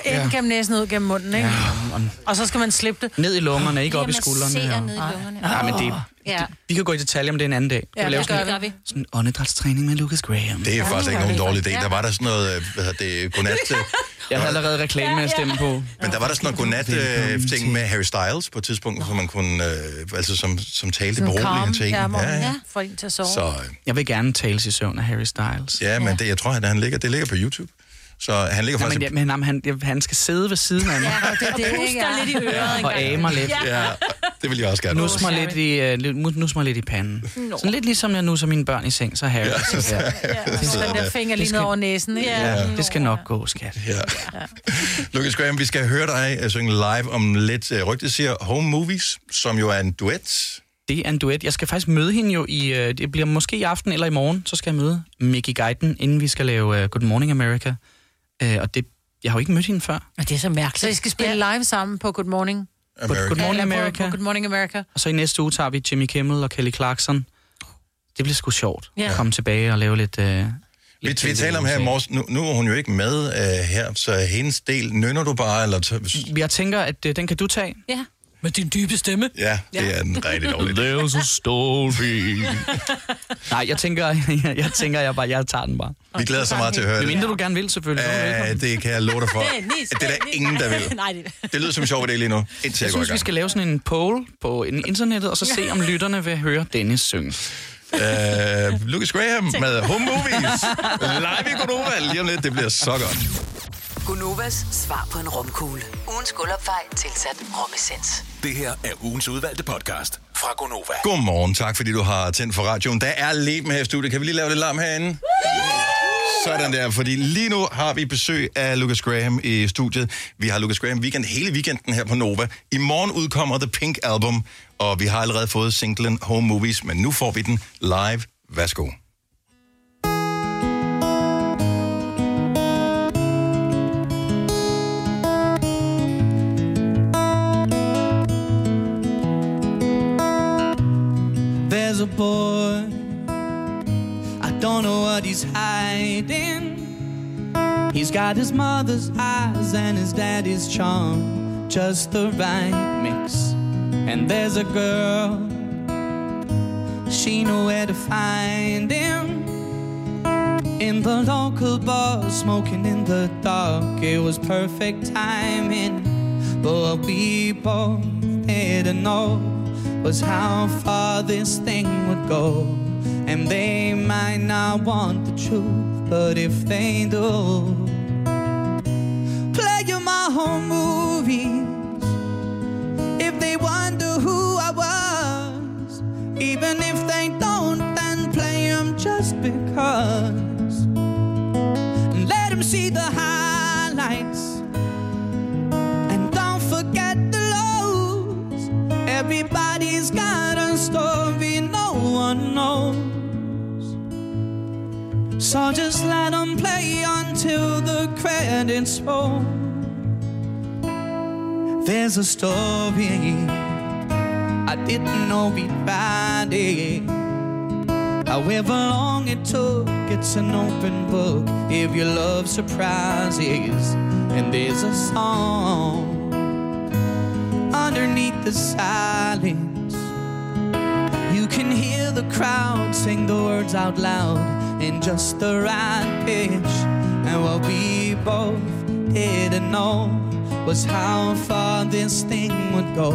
Ind gennem næsen, ud gennem munden, ikke? Ja, og Og så skal man slippe det. ned i lungerne, ikke op i skuldrene. Og... ned i lungerne. Ja, men det, Ja. vi kan gå i detaljer om det en anden dag. Ja, lave det sådan, gør vi. sådan en åndedrætstræning med Lucas Graham. Det er faktisk ikke nogen dårlig idé. Der var der sådan noget, øh, hvad hedder det, godnat... øh, [LAUGHS] Jeg havde allerede reklame med at stemme på. Men der var der sådan noget godnat-ting med Harry Styles på et tidspunkt, hvor man kunne, øh, altså som, som talte calm, til en. ja, Ja, ja. For en til at sove. Så øh, Jeg vil gerne tale i søvn af Harry Styles. ja, men det, jeg tror, at han ligger, det ligger på YouTube. Så han ligger Ja, faktisk... men, ja, men han, han, han skal sidde ved siden af mig Ja, det er det, ikke? Ja. lidt i øret en og mig lidt. Ja, det vil jeg også gerne. Nus mig lidt i, uh, lidt, nus mig lidt i panden. Sådan lidt ligesom jeg nusser mine børn i seng, så Harry. Ja. Så, ja. Det den der finger lige ned over næsen, ikke? Ja, det skal nok gå, skat. Ja. Lucas Graham, vi skal høre dig øh, synge live om lidt. øh, Rygtet siger Home Movies, som jo er en duet. Det er en duet. Jeg skal faktisk møde hende jo i, øh, det bliver måske i aften eller i morgen, så skal jeg møde Mickey Guyton, inden vi skal lave uh, Good Morning America. Uh, og det, jeg har jo ikke mødt hende før. Og det er så mærkeligt. Så I skal spille live sammen på Good Morning? Good, Good Morning America. På Good Morning America. Og så i næste uge tager vi Jimmy Kimmel og Kelly Clarkson. Det bliver sgu sjovt Ja. at komme tilbage og lave lidt... Øh, Vi, vi taler om her i morges, nu, nu er hun jo ikke med uh, her, så hendes del, nynner du bare, eller... T- Jeg tænker, at øh, den kan du tage. Ja. Med din dybe stemme. ja, det er den rigtig dårligt. There's [LAUGHS] a story. Nej, jeg tænker, jeg, [LAUGHS] jeg tænker, jeg bare, jeg tager den bare. Vi glæder så meget til at høre det. mindre du gerne vil, selvfølgelig. velkommen. det kan jeg love dig for. Det er der ingen, der vil. [LAUGHS] Nej, det... Det lyder som en sjov idé lige nu, indtil jeg, Jeg synes, vi skal lave sådan en poll på internettet, og så se, om lytterne vil høre Dennis synge. Uh, Lucas Graham med Home Movies. Live i Godova. Lige om lidt, det bliver så godt. Gunovas svar på en romkugle. Ugens guldopfej tilsat romessens. Det her er ugens udvalgte podcast fra Gonova. Godmorgen, tak fordi du har tændt for radioen. Der er leben her i studiet. Kan vi lige lave lidt larm herinde? Sådan der, fordi lige nu har vi besøg af Lucas Graham i studiet. Vi har Lucas Graham weekend hele weekenden her på Nova. I morgen udkommer The Pink Album, og vi har allerede fået singlen Home Movies, men nu får vi den live. Værsgo. What he's hiding. He's got his mother's eyes and his daddy's charm, just the right mix. And there's a girl, she knew where to find him. In the local bar, smoking in the dark, it was perfect timing. But what we both didn't know was how far this thing would go. And they might not want the truth, but if they do, play you my home movies. If they wonder who I was, even if they don't, then play them just because. So just let them play until the credits roll. There's a story I didn't know it. However long it took, it's an open book. If you love surprises, and there's a song underneath the silence. You can hear the crowd sing the words out loud in just the right pitch. And what we both didn't know was how far this thing would go.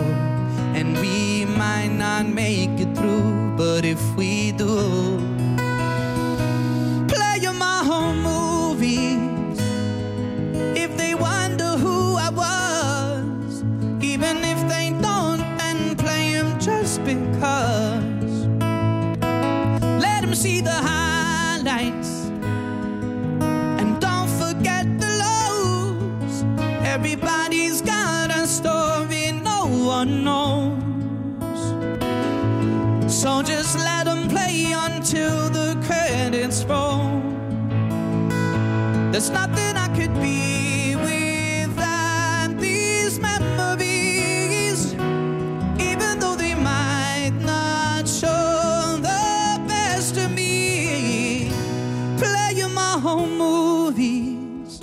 And we might not make it through, but if we do, There's nothing I could be without these memories. Even though they might not show the best of me. Play you my home movies.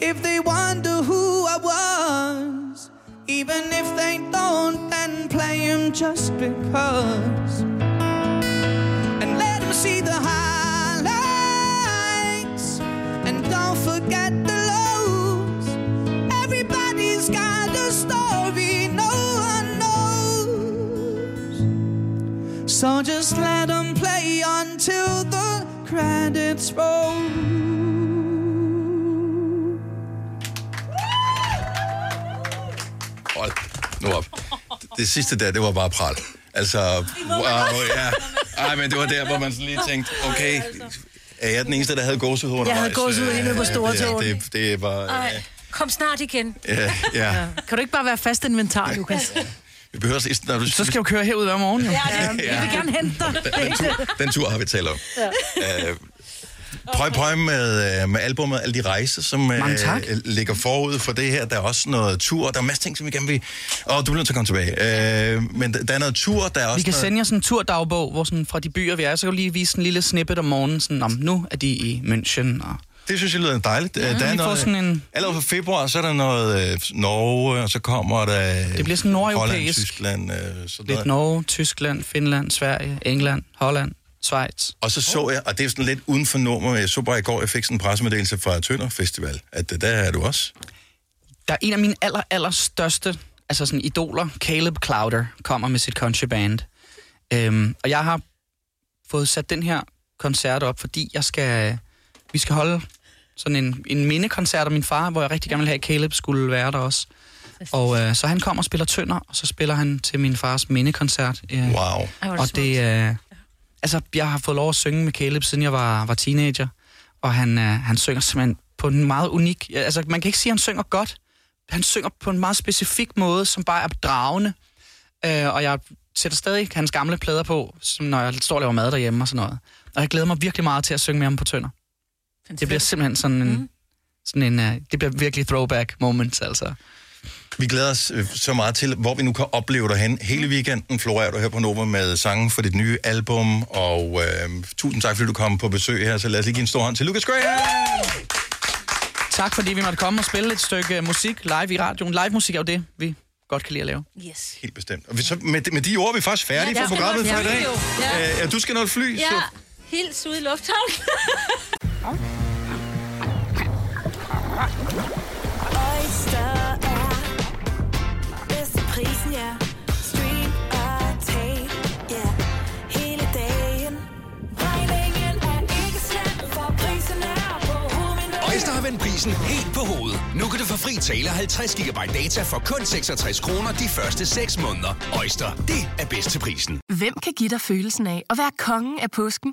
If they wonder who I was, even if they don't, then play them just because. So just let them play until the credits roll. Hold nu op. Det sidste der, det var bare pral. Altså, wow, ja. Ej, men det var der, hvor man sådan lige tænkte, okay, er jeg den eneste, der havde gåsehud undervejs? Jeg havde gåsehud helt på Ja, stortåen. Det, det, det var... Ej, kom snart igen. Ja, ja. Kan du ikke bare være fast inventar, Lukas? Vi behøver når du... Så skal jo køre herud hver morgen, jo. Ja, jeg vil gerne hente dig. Den, den, tur, den tur har vi talt om. Ja. Øh, Prøv, prøv med, øh, med albumet, alle de rejser, som øh, ligger forud for det her. Der er også noget tur, der er masser af ting, som vi gerne vil... Åh, du bliver nødt til at komme tilbage. Øh, men der der er noget tur, der er også Vi kan noget... sende jer sådan en turdagbog, hvor sådan fra de byer, vi er, så kan du lige vise en lille snippet om morgenen, sådan om nu er de i München. Og... Det synes jeg lyder dejligt. Ja, der er noget, sådan en- Allerede fra februar, så er der noget øh, Norge, og så kommer der... Det bliver sådan nordeuropæisk. Holland, Tyskland, øh, sådan Lidt noget. Norge, Tyskland, Finland, Sverige, England, Holland, Schweiz. Og så så jeg, og det er sådan lidt uden for nummer, jeg så bare i går, jeg fik sådan en pressemeddelelse fra Tønder Festival, at øh, der er du også. Der er en af mine aller, aller største altså sådan idoler, Caleb Clouder, kommer med sit country band. Øhm, og jeg har fået sat den her koncert op, fordi jeg skal, vi skal holde sådan en, en mindekoncert af min far, hvor jeg rigtig gerne vil have, at Caleb skulle være der også. Og øh, så han kommer og spiller tønder, og så spiller han til min fars mindekoncert. Øh, Wow. Er og det, øh, altså, jeg har fået lov at synge med Caleb, siden jeg var, var teenager. Og han, øh, han synger simpelthen på en meget unik... Altså, man kan ikke sige, at han synger godt. Han synger på en meget specifik måde, som bare er dragende. Øh, og jeg sætter stadig hans gamle plader på, som når jeg står og laver mad derhjemme og sådan noget. Og jeg glæder mig virkelig meget til at synge med ham på tønder. Det bliver simpelthen sådan en... Mm. Sådan en uh, det bliver virkelig throwback moments, altså. Vi glæder os øh, så meget til, hvor vi nu kan opleve dig hen. Hele weekenden florerer du her på Nova med sange for dit nye album, og øh, tusind tak, fordi du kom på besøg her, så lad os lige give en stor hånd til Lucas Graham! Tak fordi vi måtte komme og spille et stykke øh, musik live i radioen. Live musik er jo det, vi godt kan lide at lave. Yes. Helt bestemt. Og vi, så med, med de ord er vi faktisk færdige Ja, for jeg skal programmet for i dag. Ja. Øh, du skal nå et fly, Ja, så hils ude i lufthavnen. Oyster er bedst til prisen, ja. Stream og tag, ja. Hele dagen. Regningen er ikke slem, for prisen er på hovedet. Øjster har vendt prisen helt på hovedet. Nu kan du få fri tale 50 GB data for kun 66 kroner de første 6 måneder. Øjster, det er bedst til prisen. Hvem kan give dig følelsen af at være kongen af påsken?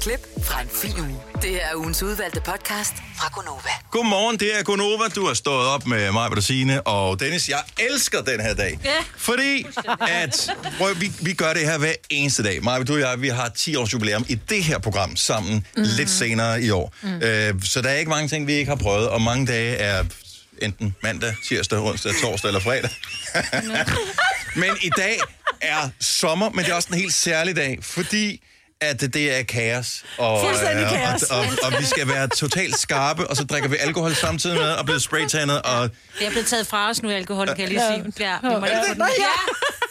Klip fra en fin uge. Det er ugens udvalgte podcast fra Gonova. Godmorgen, det er Gunova. Du har stået op med mig, Bettina og Dennis. Jeg elsker den her dag. Ja. Fordi at, prøv, vi, vi gør det her hver eneste dag. Maja, du og jeg, vi har 10 års jubilæum i det her program sammen mm. lidt senere i år. Mm. Øh, så der er ikke mange ting, vi ikke har prøvet, og mange dage er enten mandag, tirsdag, onsdag, torsdag eller fredag. [LAUGHS] men i dag er sommer, men det er også en helt særlig dag, fordi at det er kaos. Og, Fuldstændig øh, kaos. Og, og, og, vi skal være totalt skarpe, og så drikker vi alkohol samtidig med, og bliver spraytannet, og Det er blevet taget fra os nu, alkohol, kan jeg lige sige. Ja, vi må lige det- få den. Ja.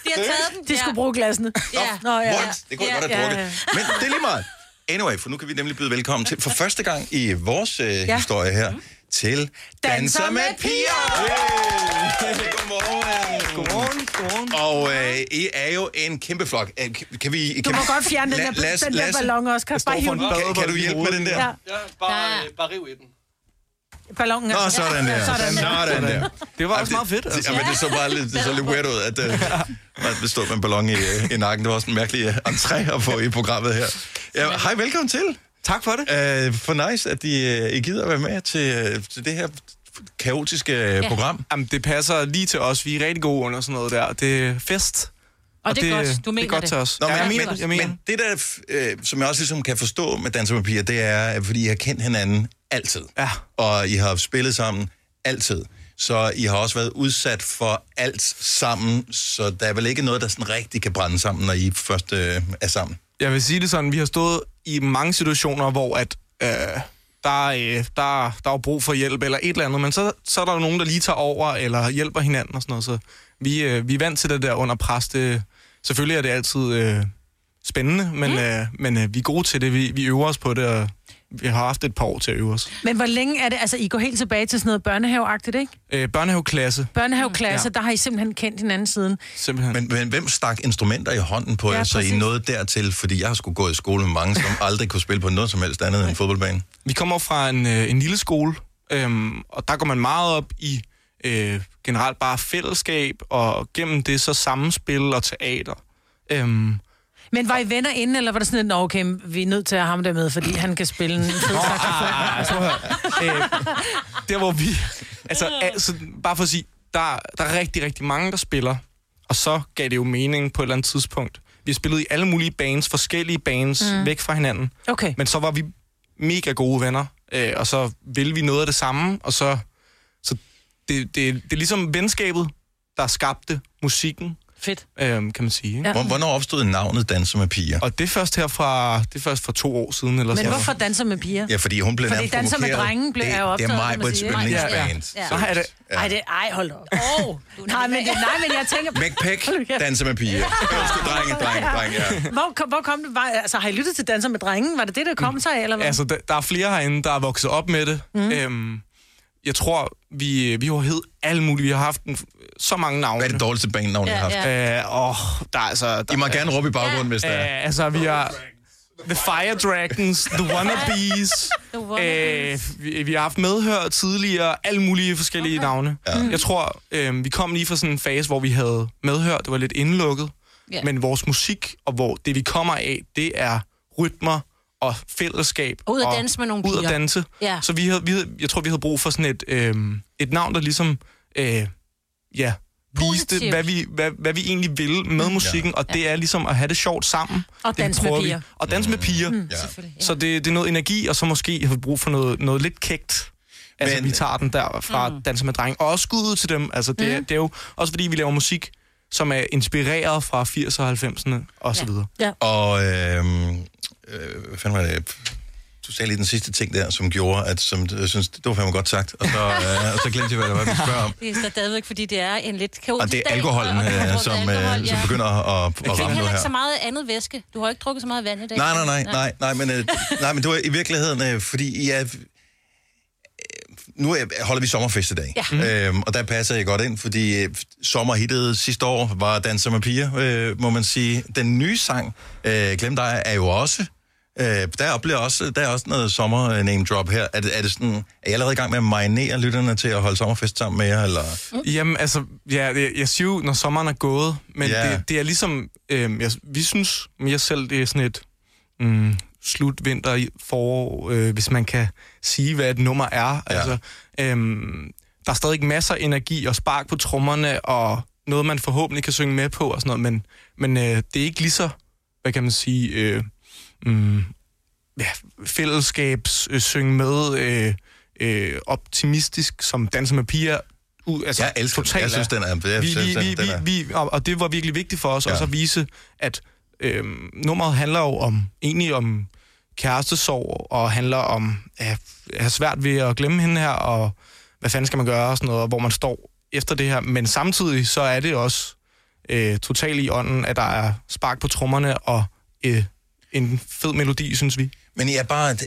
de har taget den. De skulle bruge glasene. Ja. Nå, ja. What? Det kunne jeg godt have drukket. Men det er lige meget. Anyway, for nu kan vi nemlig byde velkommen til, for første gang i vores øh, ja. historie her, til Danser med piger! Yeah. Godmorgen. Godmorgen. Godmorgen. Og øh, I er jo en kæmpe flok. Øh, Kan, vi... Kan Du må vi- godt fjerne den der, den der ballon også. Kan, bare hive den. Kan, kan du hjælpe med den der? Ja. Ja, bare, øh, bare riv i den. Ballonen Nå, sådan der. Sådan der. Sådan der. Det var også meget fedt, altså. Jamen, det så bare lidt, det så lidt weird ud, at, uh, at det stod med en ballon i, øh, i nakken. Det var også en mærkelig øh, entré at få i programmet her. Ja, hej, velkommen til. Tak for det. Uh, for nice, at I, uh, I gider at være med til, uh, til det her kaotiske ja. program. Jamen, det passer lige til os. Vi er rigtig gode under sådan noget der. Det er fest. Og det er godt. Du mener det. er godt det. til os. Nå, men, ja, jeg men, mener, det. jeg mener. men det der, øh, som jeg også ligesom kan forstå med Danser med Piger, det er, at fordi I har kendt hinanden altid. Ja. Og I har spillet sammen altid. Så I har også været udsat for alt sammen, så der er vel ikke noget, der sådan rigtig kan brænde sammen, når I først øh, er sammen. Jeg vil sige det sådan, vi har stået i mange situationer, hvor at, øh, der, øh, der, der er brug for hjælp eller et eller andet, men så, så er der jo nogen, der lige tager over eller hjælper hinanden og sådan noget. Så vi, øh, vi er vant til det der under pres. Det, selvfølgelig er det altid øh, spændende, men, mm. øh, men øh, vi er gode til det. Vi, vi øver os på det, og vi har haft et par år til at øve os. Men hvor længe er det? Altså, I går helt tilbage til sådan noget børnehaveagtigt, ikke? Øh, børnehaveklasse. Børnehaveklasse, Ja. der har I simpelthen kendt hinanden siden. Simpelthen. Men, men hvem stak instrumenter i hånden på Ja, jer, så I nåede dertil? Fordi jeg har sgu gået i skole med mange, som aldrig kunne spille på noget som helst andet end en fodboldbane. Vi kommer fra en, øh, en lille skole, øhm, og der går man meget op i øh, generelt bare fællesskab, og gennem det så sammenspil og teater. Øhm, Men var I venner inden, eller var det sådan, at "Nå, okay, vi er nødt til at have ham der med, fordi han kan spille en fed saxofon? prøv at høre. øh, der hvor vi... Altså, altså, bare for at sige, der, der er rigtig, rigtig mange, der spiller, og så gav det jo mening på et eller andet tidspunkt. Vi har spillet i alle mulige bands, forskellige bands, mm. væk fra hinanden. Okay. Men så var vi mega gode venner, øh, og så ville vi noget af det samme, og så... så det, det, det er ligesom venskabet, der skabte musikken. Fedt. Øhm, kan man sige. Ikke? Ja. Hvornår opstod navnet Danser med piger? Og det er først her fra, det er først for to år siden. Eller Men sådan hvorfor danser med piger? Ja, fordi hun blev Fordi nærmest danser med drengen blev Det- jo det er optaget, mig på et yndlingsband. Ja. Så er det... Ej, det, ej, hold op. Åh, [LAUGHS] nej, men, det, nej, men jeg tænker... McPeck, Danser med piger. Øverste drenge, drenge, drenge, ja. Hvor, kom- hvor kom det? Var, altså, har I lyttet til Danser med drengen? Var det det, der kom sig af, eller hvad? Altså, der, der er flere herinde, der er vokset op med det. Mm. Øhm, jeg tror, vi, vi har hed alle mulige. Vi har haft en, så mange navne. Hvad er det dårligste bandnavn, I har haft? Ja. Øh, åh, der er altså... Der, I må gerne råbe i baggrunden, hvis det er. Øh, altså, vi har... The Fire Dragons, The Wannabes. [LAUGHS] The øh, vi, vi har haft medhør tidligere, alle mulige forskellige okay. navne. Ja. Jeg tror, øh, vi kom lige fra sådan en fase, hvor vi havde medhør. Det var lidt indlukket. Ja. Men vores musik og hvor det, vi kommer af, det er rytmer og fællesskab. Og ud at danse med nogle Ud at piger. danse. Ja. Så vi havde, vi havde, jeg tror, vi havde brug for sådan et, øh, et navn, der ligesom... Øh, ja, viste, hvad vi, hvad, hvad vi egentlig vil med musikken, og det er ligesom at have det sjovt sammen. Og Det danse med vi. piger. Og danse med piger. Mm, Ja. Så det, det er noget energi, og så måske har vi brug for noget, noget lidt kægt. Altså, Men- vi tager den der fra mm. Danse med Dreng. Og også skud ud til dem. Altså, det, Mm. mm. det er jo også fordi, vi laver musik, som er inspireret fra 80'erne og 90'erne og så videre. Ja. Og øhm, øh, hvad fanden var det? Du sagde lige den sidste ting der, som gjorde, at som, jeg synes, det var fandme godt sagt. Og så, [LAUGHS] øh, og så glemte jeg, hvad det var, vi spørger om. Det er stadigvæk, fordi det er en lidt kaotisk Og det er dag, alkoholen, og- og øh, drukket som, alkohol, øh, som begynder at, at, ramme nu heller ikke så her. meget andet væske. Du har ikke drukket så meget vand i dag. Nej, nej, nej, nej, nej, men, øh, nej, men det var i virkeligheden, øh, fordi I er... øh, Nu er, holder vi sommerfest i dag, Ja. øhm, og der passer jeg godt ind, fordi øh, sommerhittet sidste år var Danser med piger, øh, må man sige. Den nye sang, øh, Glem dig, er jo også... Øh, der, bliver også, der er også noget sommer name drop her. Er, det, er, det sådan, er I allerede i gang med at marinere lytterne til at holde sommerfest sammen med jer? Eller? Jamen, altså, ja, det, jeg siger jo, når sommeren er gået, men Ja. det, det er ligesom, øh, jeg, vi synes mere selv, det er sådan et mm, slut vinter i forår, øh, hvis man kan sige, hvad et nummer er. Ja. Altså, øh, der er stadig masser af energi og spark på trommerne, og noget, man forhåbentlig kan synge med på og sådan noget, men, men øh, det er ikke lige så, hvad kan man sige, øh, mm, ja, fællesskabs øh, synge med, øh, øh, optimistisk som danser med piger. U, altså, Jeg elsker totalt Jeg synes, den er- jeg vi, synes, vi, vi, den er- vi, og, og det var virkelig vigtigt for os ja. også at vise, at øh, nummeret handler jo om, egentlig om kærestesorg, og handler om at have svært ved at glemme hende her, og hvad fanden skal man gøre, og sådan noget, og hvor man står efter det her. Men samtidig så er det også øh, totalt i ånden, at der er spark på trommerne, og øh, en fed melodi, synes vi. Men I er bare,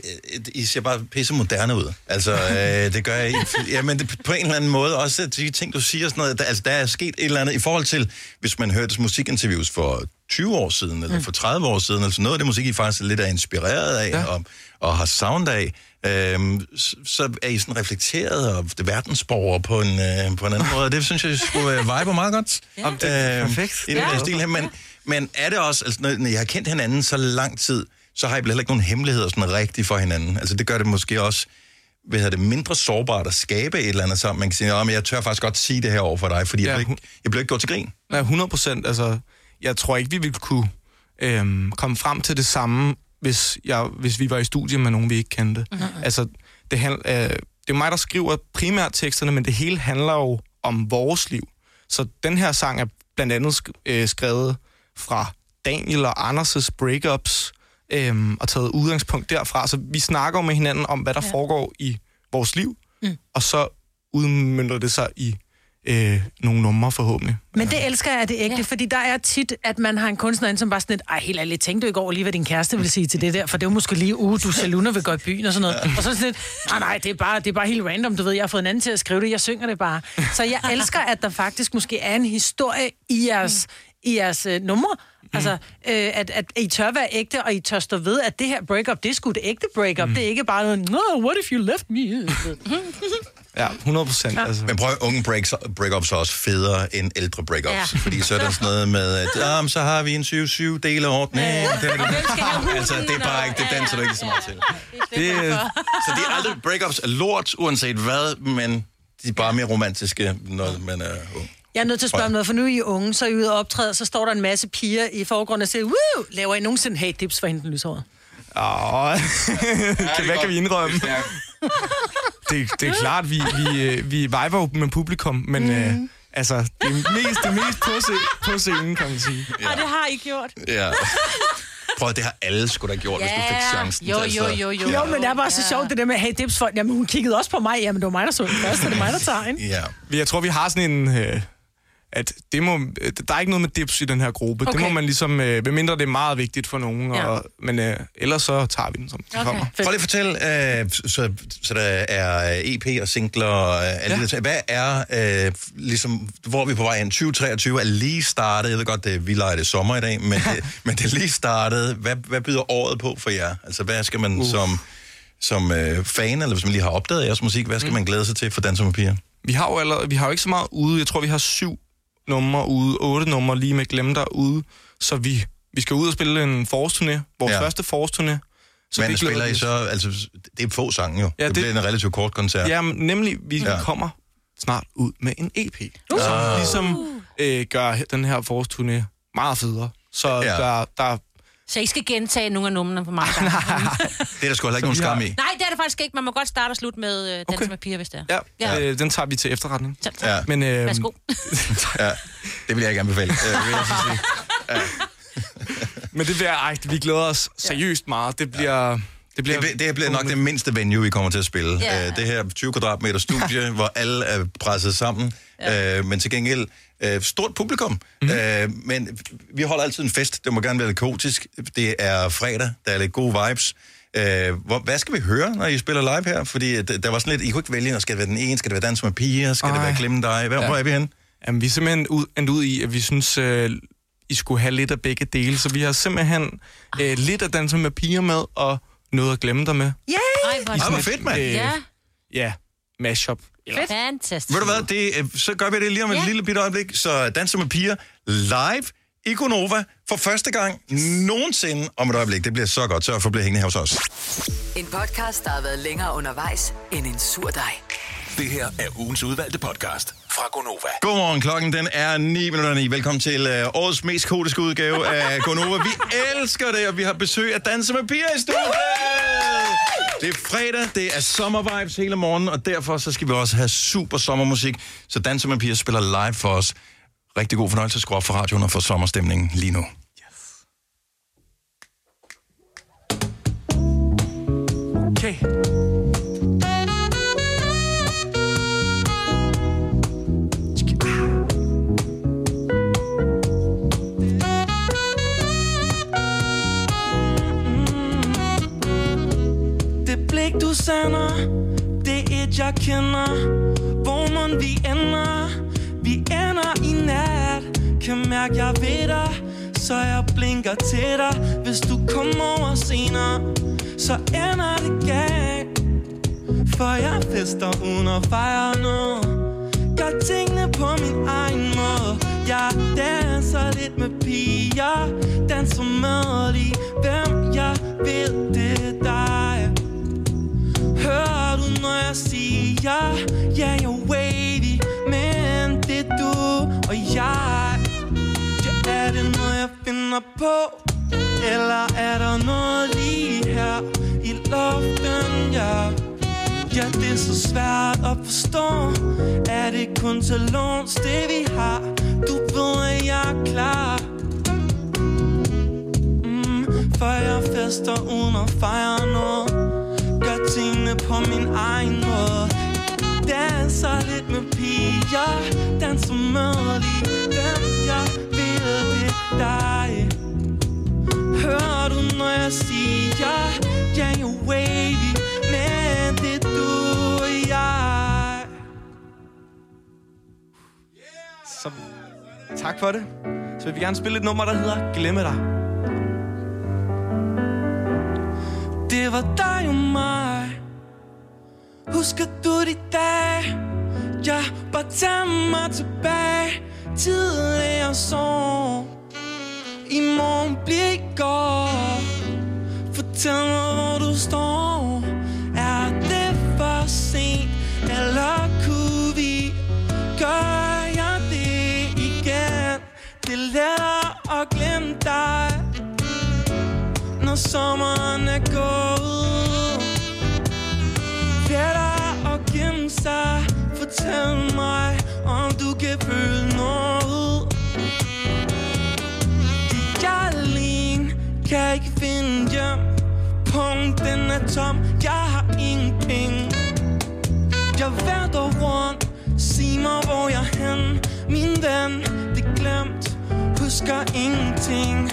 I ser bare pisse moderne ud. Altså, [LAUGHS] øh, det gør jeg ikke. Jamen, det, på en eller anden måde også, de ting, du siger sådan noget, der, altså, der er sket et eller andet i forhold til, hvis man hørte musikinterviews for 20 år siden, eller for 30 år siden, altså noget af det musik, I faktisk lidt er inspireret af, ja. og, og har sound af, øhm, så, er I sådan reflekteret og det verdensborger på en, øh, på en anden [LAUGHS] måde, det synes jeg skulle øh, vibe meget godt. Ja. Jamen, det er perfekt. I den Ja. stil her, men, men er det også, altså, når, I har kendt hinanden så lang tid, så har I vel heller ikke nogen hemmeligheder sådan rigtigt for hinanden. Altså det gør det måske også hvad hedder det, mindre sårbart at skabe et eller andet sammen. Man kan sige, at jeg tør faktisk godt sige det her over for dig, fordi ja. jeg, bliver ikke, jeg bliver ikke gjort til grin. Ja, 100 procent. Altså, jeg tror ikke, vi ville kunne øhm, komme frem til det samme, hvis, jeg, hvis vi var i studie med nogen, vi ikke kendte. Mhm. Mm-hmm. Altså, det, handl, øh, det er mig, der skriver primært teksterne, men det hele handler jo om vores liv. Så den her sang er blandt andet sk- øh, skrevet fra Daniel og Anders' breakups, øhm, og taget udgangspunkt derfra. Så vi snakker med hinanden om, hvad der Ja. foregår i vores liv, Mm. og så udmyndter det sig i øh, nogle numre forhåbentlig. Men det elsker jeg, at det er ægte, ja. fordi der er tit, at man har en kunstner ind, som bare sådan lidt, ej, helt ærligt, tænkte du ikke over lige, hvad din kæreste vil sige til det der, for det var måske lige, uh, du Saluna vil gå i byen og sådan noget. Og så er sådan lidt, nej, nej, det er, bare, det er bare helt random, du ved, jeg har fået en anden til at skrive det, jeg synger det bare. Så jeg elsker, at der faktisk måske er en historie i jeres, i jeres øh, numre. Altså, øh, at, at I tør være ægte, og I tør stå ved, at det her breakup, det er sgu det ægte breakup. Mm. Det er ikke bare noget, no, what if you left me? [LAUGHS] Ja, 100 procent. Ja. Altså. Men prøv, unge breaks, breakups er også federe end ældre breakups. Ja. Fordi så er der sådan noget med, at ah, så har vi en 7-7 deleordning. Ja, ja. Det, er det. Altså, det er bare ikke, det danser du ikke så meget til. Det, så det er aldrig, breakups er lort, uanset hvad, men de er bare mere romantiske, når man er ung. Jeg er nødt til at spørge om noget, for nu er I unge, så er I ude og optræde, så står der en masse piger i forgrunden og siger, Woo! laver I nogensinde hey dips for hende den lyshåret? Åh, [LAUGHS] kan, hvad kan vi indrømme? [LAUGHS] Det, det er klart, vi, vi, øh, vi viber jo med publikum, men mm. øh, altså, det er mest, det mest på, se, på scenen, kan man sige. Ja. Og det har I gjort. Ja. Prøv at det har alle skulle da gjort, hvis du fik chancen. Jo, til, jo, altså. jo, jo. Jo, men det er bare så sjovt, det der med, hey, dips for... Jamen, hun kiggede også på mig. Jamen, det var mig, der så den først, så det er mig, der tager, ikke? Ja. Jeg tror, vi har sådan en... Øh, at det må, øh, der er ikke noget med dips i den her gruppe. Okay. Det Okay. må man ligesom... Øh, medmindre det er meget vigtigt for nogen. Ja. Og, men øh, ellers så tager vi den, som den kommer. Prøv lige at fortælle, øh, så, så der er EP og singler og øh, alle ja. Hvad er, øh, ligesom, hvor er vi på vej hen? 2023 er lige startet. Jeg ved godt, det, vi leger det sommer i dag, men [LAUGHS] det, men det er lige startet. Hvad, hvad byder året på for jer? Altså, hvad skal man uh. som, som øh, fan, eller hvis man lige har opdaget jeres musik, hvad skal mm. man glæde sig til for Danser med Piger? Vi har jo allerede, vi har jo ikke så meget ude. Jeg tror, vi har syv numre ude, otte numre lige med Glem dig ude. Så vi, vi skal ud og spille en forårsturné. Vores Ja. første forårsturné. Så men vi spiller I så, altså, det er få sange jo. Ja, det, det- bliver en relativt kort koncert. Ja, men nemlig, vi Ja. kommer snart ud med en EP. Uh. Som ligesom øh, gør den her forårsturné meget federe. Så ja. der, der Så I skal gentage nogle af numrene for mig. [LAUGHS] Det er der sgu heller ikke nogen Så skam i. Nej, det er det faktisk ikke. Man må godt starte og slutte med øh, Dans okay. med piger, hvis det er. Ja, Ja. Øh, den tager vi til efterretning. Tak. Ja. Men, øh, Værsgo. [LAUGHS] ja, det vil jeg ikke anbefale. Øh, vil jeg så sige. Men det bliver, ej, vi glæder os seriøst meget. Det bliver... Det bliver, Det, bliver- det bliver nok det mindste venue, vi kommer til at spille. Ja. Uh, det her 20 kvadratmeter studie, hvor alle er presset sammen, ja. uh, men til gengæld uh, stort publikum. Mm. Uh, men vi holder altid en fest. Det må gerne være lidt kaotisk. Det er fredag, der er lidt gode vibes. Uh, hvor, hvad skal vi høre, når I spiller live her? Fordi uh, der var sådan lidt, I kunne ikke vælge, skal det være den ene, skal det være dans med piger, skal Ej. det være glemme dig? Hvor, ja. Hvor er vi henne? Jamen, vi er simpelthen ud, endt ud i, at vi synes, øh, I skulle have lidt af begge dele. Så vi har simpelthen øh, lidt af danser med piger med, og noget at glemme dig med. Yay! Ej, hvor Ej, hvor fedt, mand. Ja, Ja, mashup. Fedt. Fantastisk. Ved du hvad, det, øh, så gør vi det lige om et Ja. lille bitte øjeblik. Så Danser med piger live i Gonova for første gang nogensinde om et øjeblik. Det bliver så godt. Så for at blive hængende her hos os. En podcast, der har været længere undervejs end en sur dej. Det her er ugens udvalgte podcast fra Gonova. Godmorgen, klokken den er 9 minutter 9. Velkommen til øh, årets mest kodiske udgave af Gonova. Vi elsker det, og vi har besøg af Danse med Pia i studiet. Det er fredag, det er sommervibes hele morgen, og derfor så skal vi også have super sommermusik. Så Danse med Pia spiller live for os. Rigtig god fornøjelse at skrue op for radioen og få sommerstemningen lige nu. Du sender Det er et jeg kender. Hvor man vi ender? Vi ender i nat. Kan mærke jeg ved dig Så jeg blinker til dig. Hvis du kommer over senere Så ender det galt. For jeg fester uden at fejre noget. Gør tingene på min egen måde. Jeg danser lidt med piger. Danser med lige hvem jeg ved det er dig jeg, Ja, jeg er wavy Men det er du og jeg Ja, er det noget, jeg finder på? Eller er der noget lige her i luften, ja? Ja, det er så svært at forstå Er det kun til låns, det vi har? Du ved, at jeg er klar mm, For jeg fester uden at fejre noget Gør tingene på min egen måde Danser lidt med piger Danser med lige dem jeg vil det er dig Hører du når jeg siger Ja, you're wavy Men det er du og jeg Så tak for det. Så vil vi gerne spille et nummer, der hedder Glemme dig. Det var dig og mig Husker du de dage jeg bare tager mig tilbage Tidligere sår I morgen bliver i går. Fortæl mig, hvor du står. Er det for sent Eller kunne vi Gøre jeg det igen? Det er lettere at glemme dig Når sommeren er gået. Sig Fortæl mig Om du kan føle noget. Det jeg alene Kan ikke finde hjem. Punkten er tom. Jeg har ingen penge Jeg venter rundt. Sig mig hvor jeg er hen. Min ven, det glemt. Husker ingenting.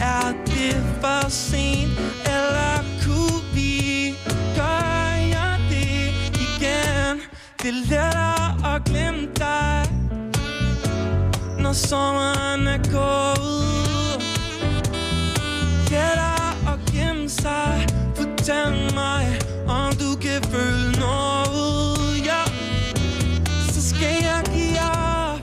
Er det for sent Eller kunne vi Det er lettere at glemme dig Når sommeren er gået. Lettere at gemme sig. Fortæl mig Om du kan føle noget. Ja. Så skal jeg give op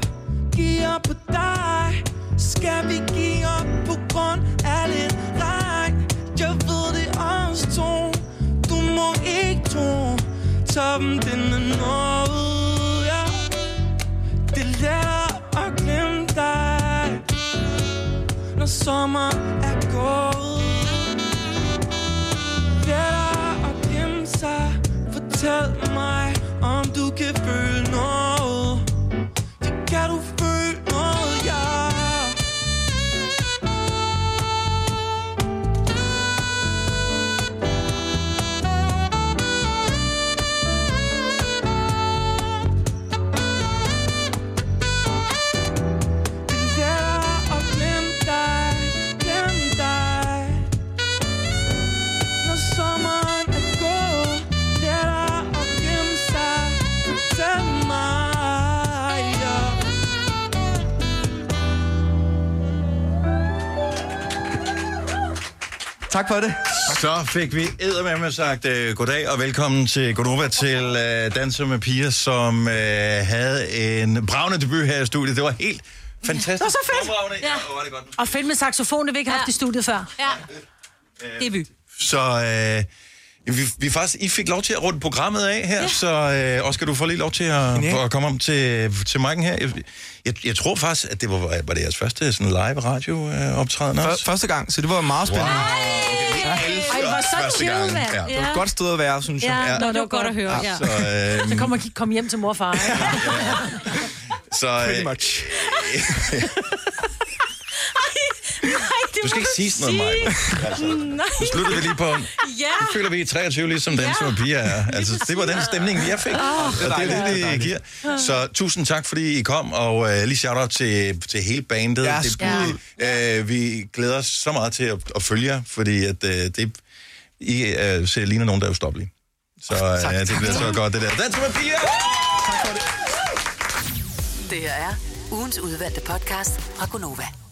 Give op på dig. Skal vi give op på grund af lidt regn? Jeg ved det også to Du må ikke tro Toppen den er nået ja. Det er lettere at glemme dig Når sommer er gået. Lettere at glemme sig. Fortæl mig om du kan føle noget. Tak for det. Så fik vi eddermame sagt uh, goddag og velkommen til Godova til uh, Danser med Piger, som uh, havde en bravende debut her i studiet. Det var helt fantastisk. Det var så fedt. Ja. Ja, var det godt. Og fedt med saxofon, det vi ikke haft i studiet før. Ja. Debut. Så uh, vi, vi faktisk, I fik lov til at runde programmet af her, ja. så uh, Oscar, du får lige lov til at, Ja. at komme om til, til mic'en her. Jeg, jeg, jeg tror faktisk, at det var, var det jeres første sådan live radio-optræden Før, også? første gang, så det var meget spændende. Wow. Ej, hvor så Første chill, gang, mand. ja. Det var et godt sted at være, synes jeg. Ja, Nå, det var godt at høre. Ja. Så, øh, Så kommer kom hjem til mor og far. ikke? [LAUGHS] så, øh, much. [LAUGHS] Du skal ikke sige sådan noget, Maja. [LAUGHS] Altså, Nej. nu slutter vi lige på. Ja. Nu føler vi i 23 ligesom den, som piger er. Altså, det var den stemning, jeg fik. Åh, Og det er det, det giver. Så tusind tak, fordi I kom, og øh, lige shout-out til, til hele bandet. Ja, det, skud. øh, vi glæder os så meget til at, at følge jer, fordi at, øh, det, I øh, ser ligner nogen, der er ustoppelige. Så øh, det bliver så godt, det der. Dans med piger! Det her er ugens udvalgte podcast fra Gonova.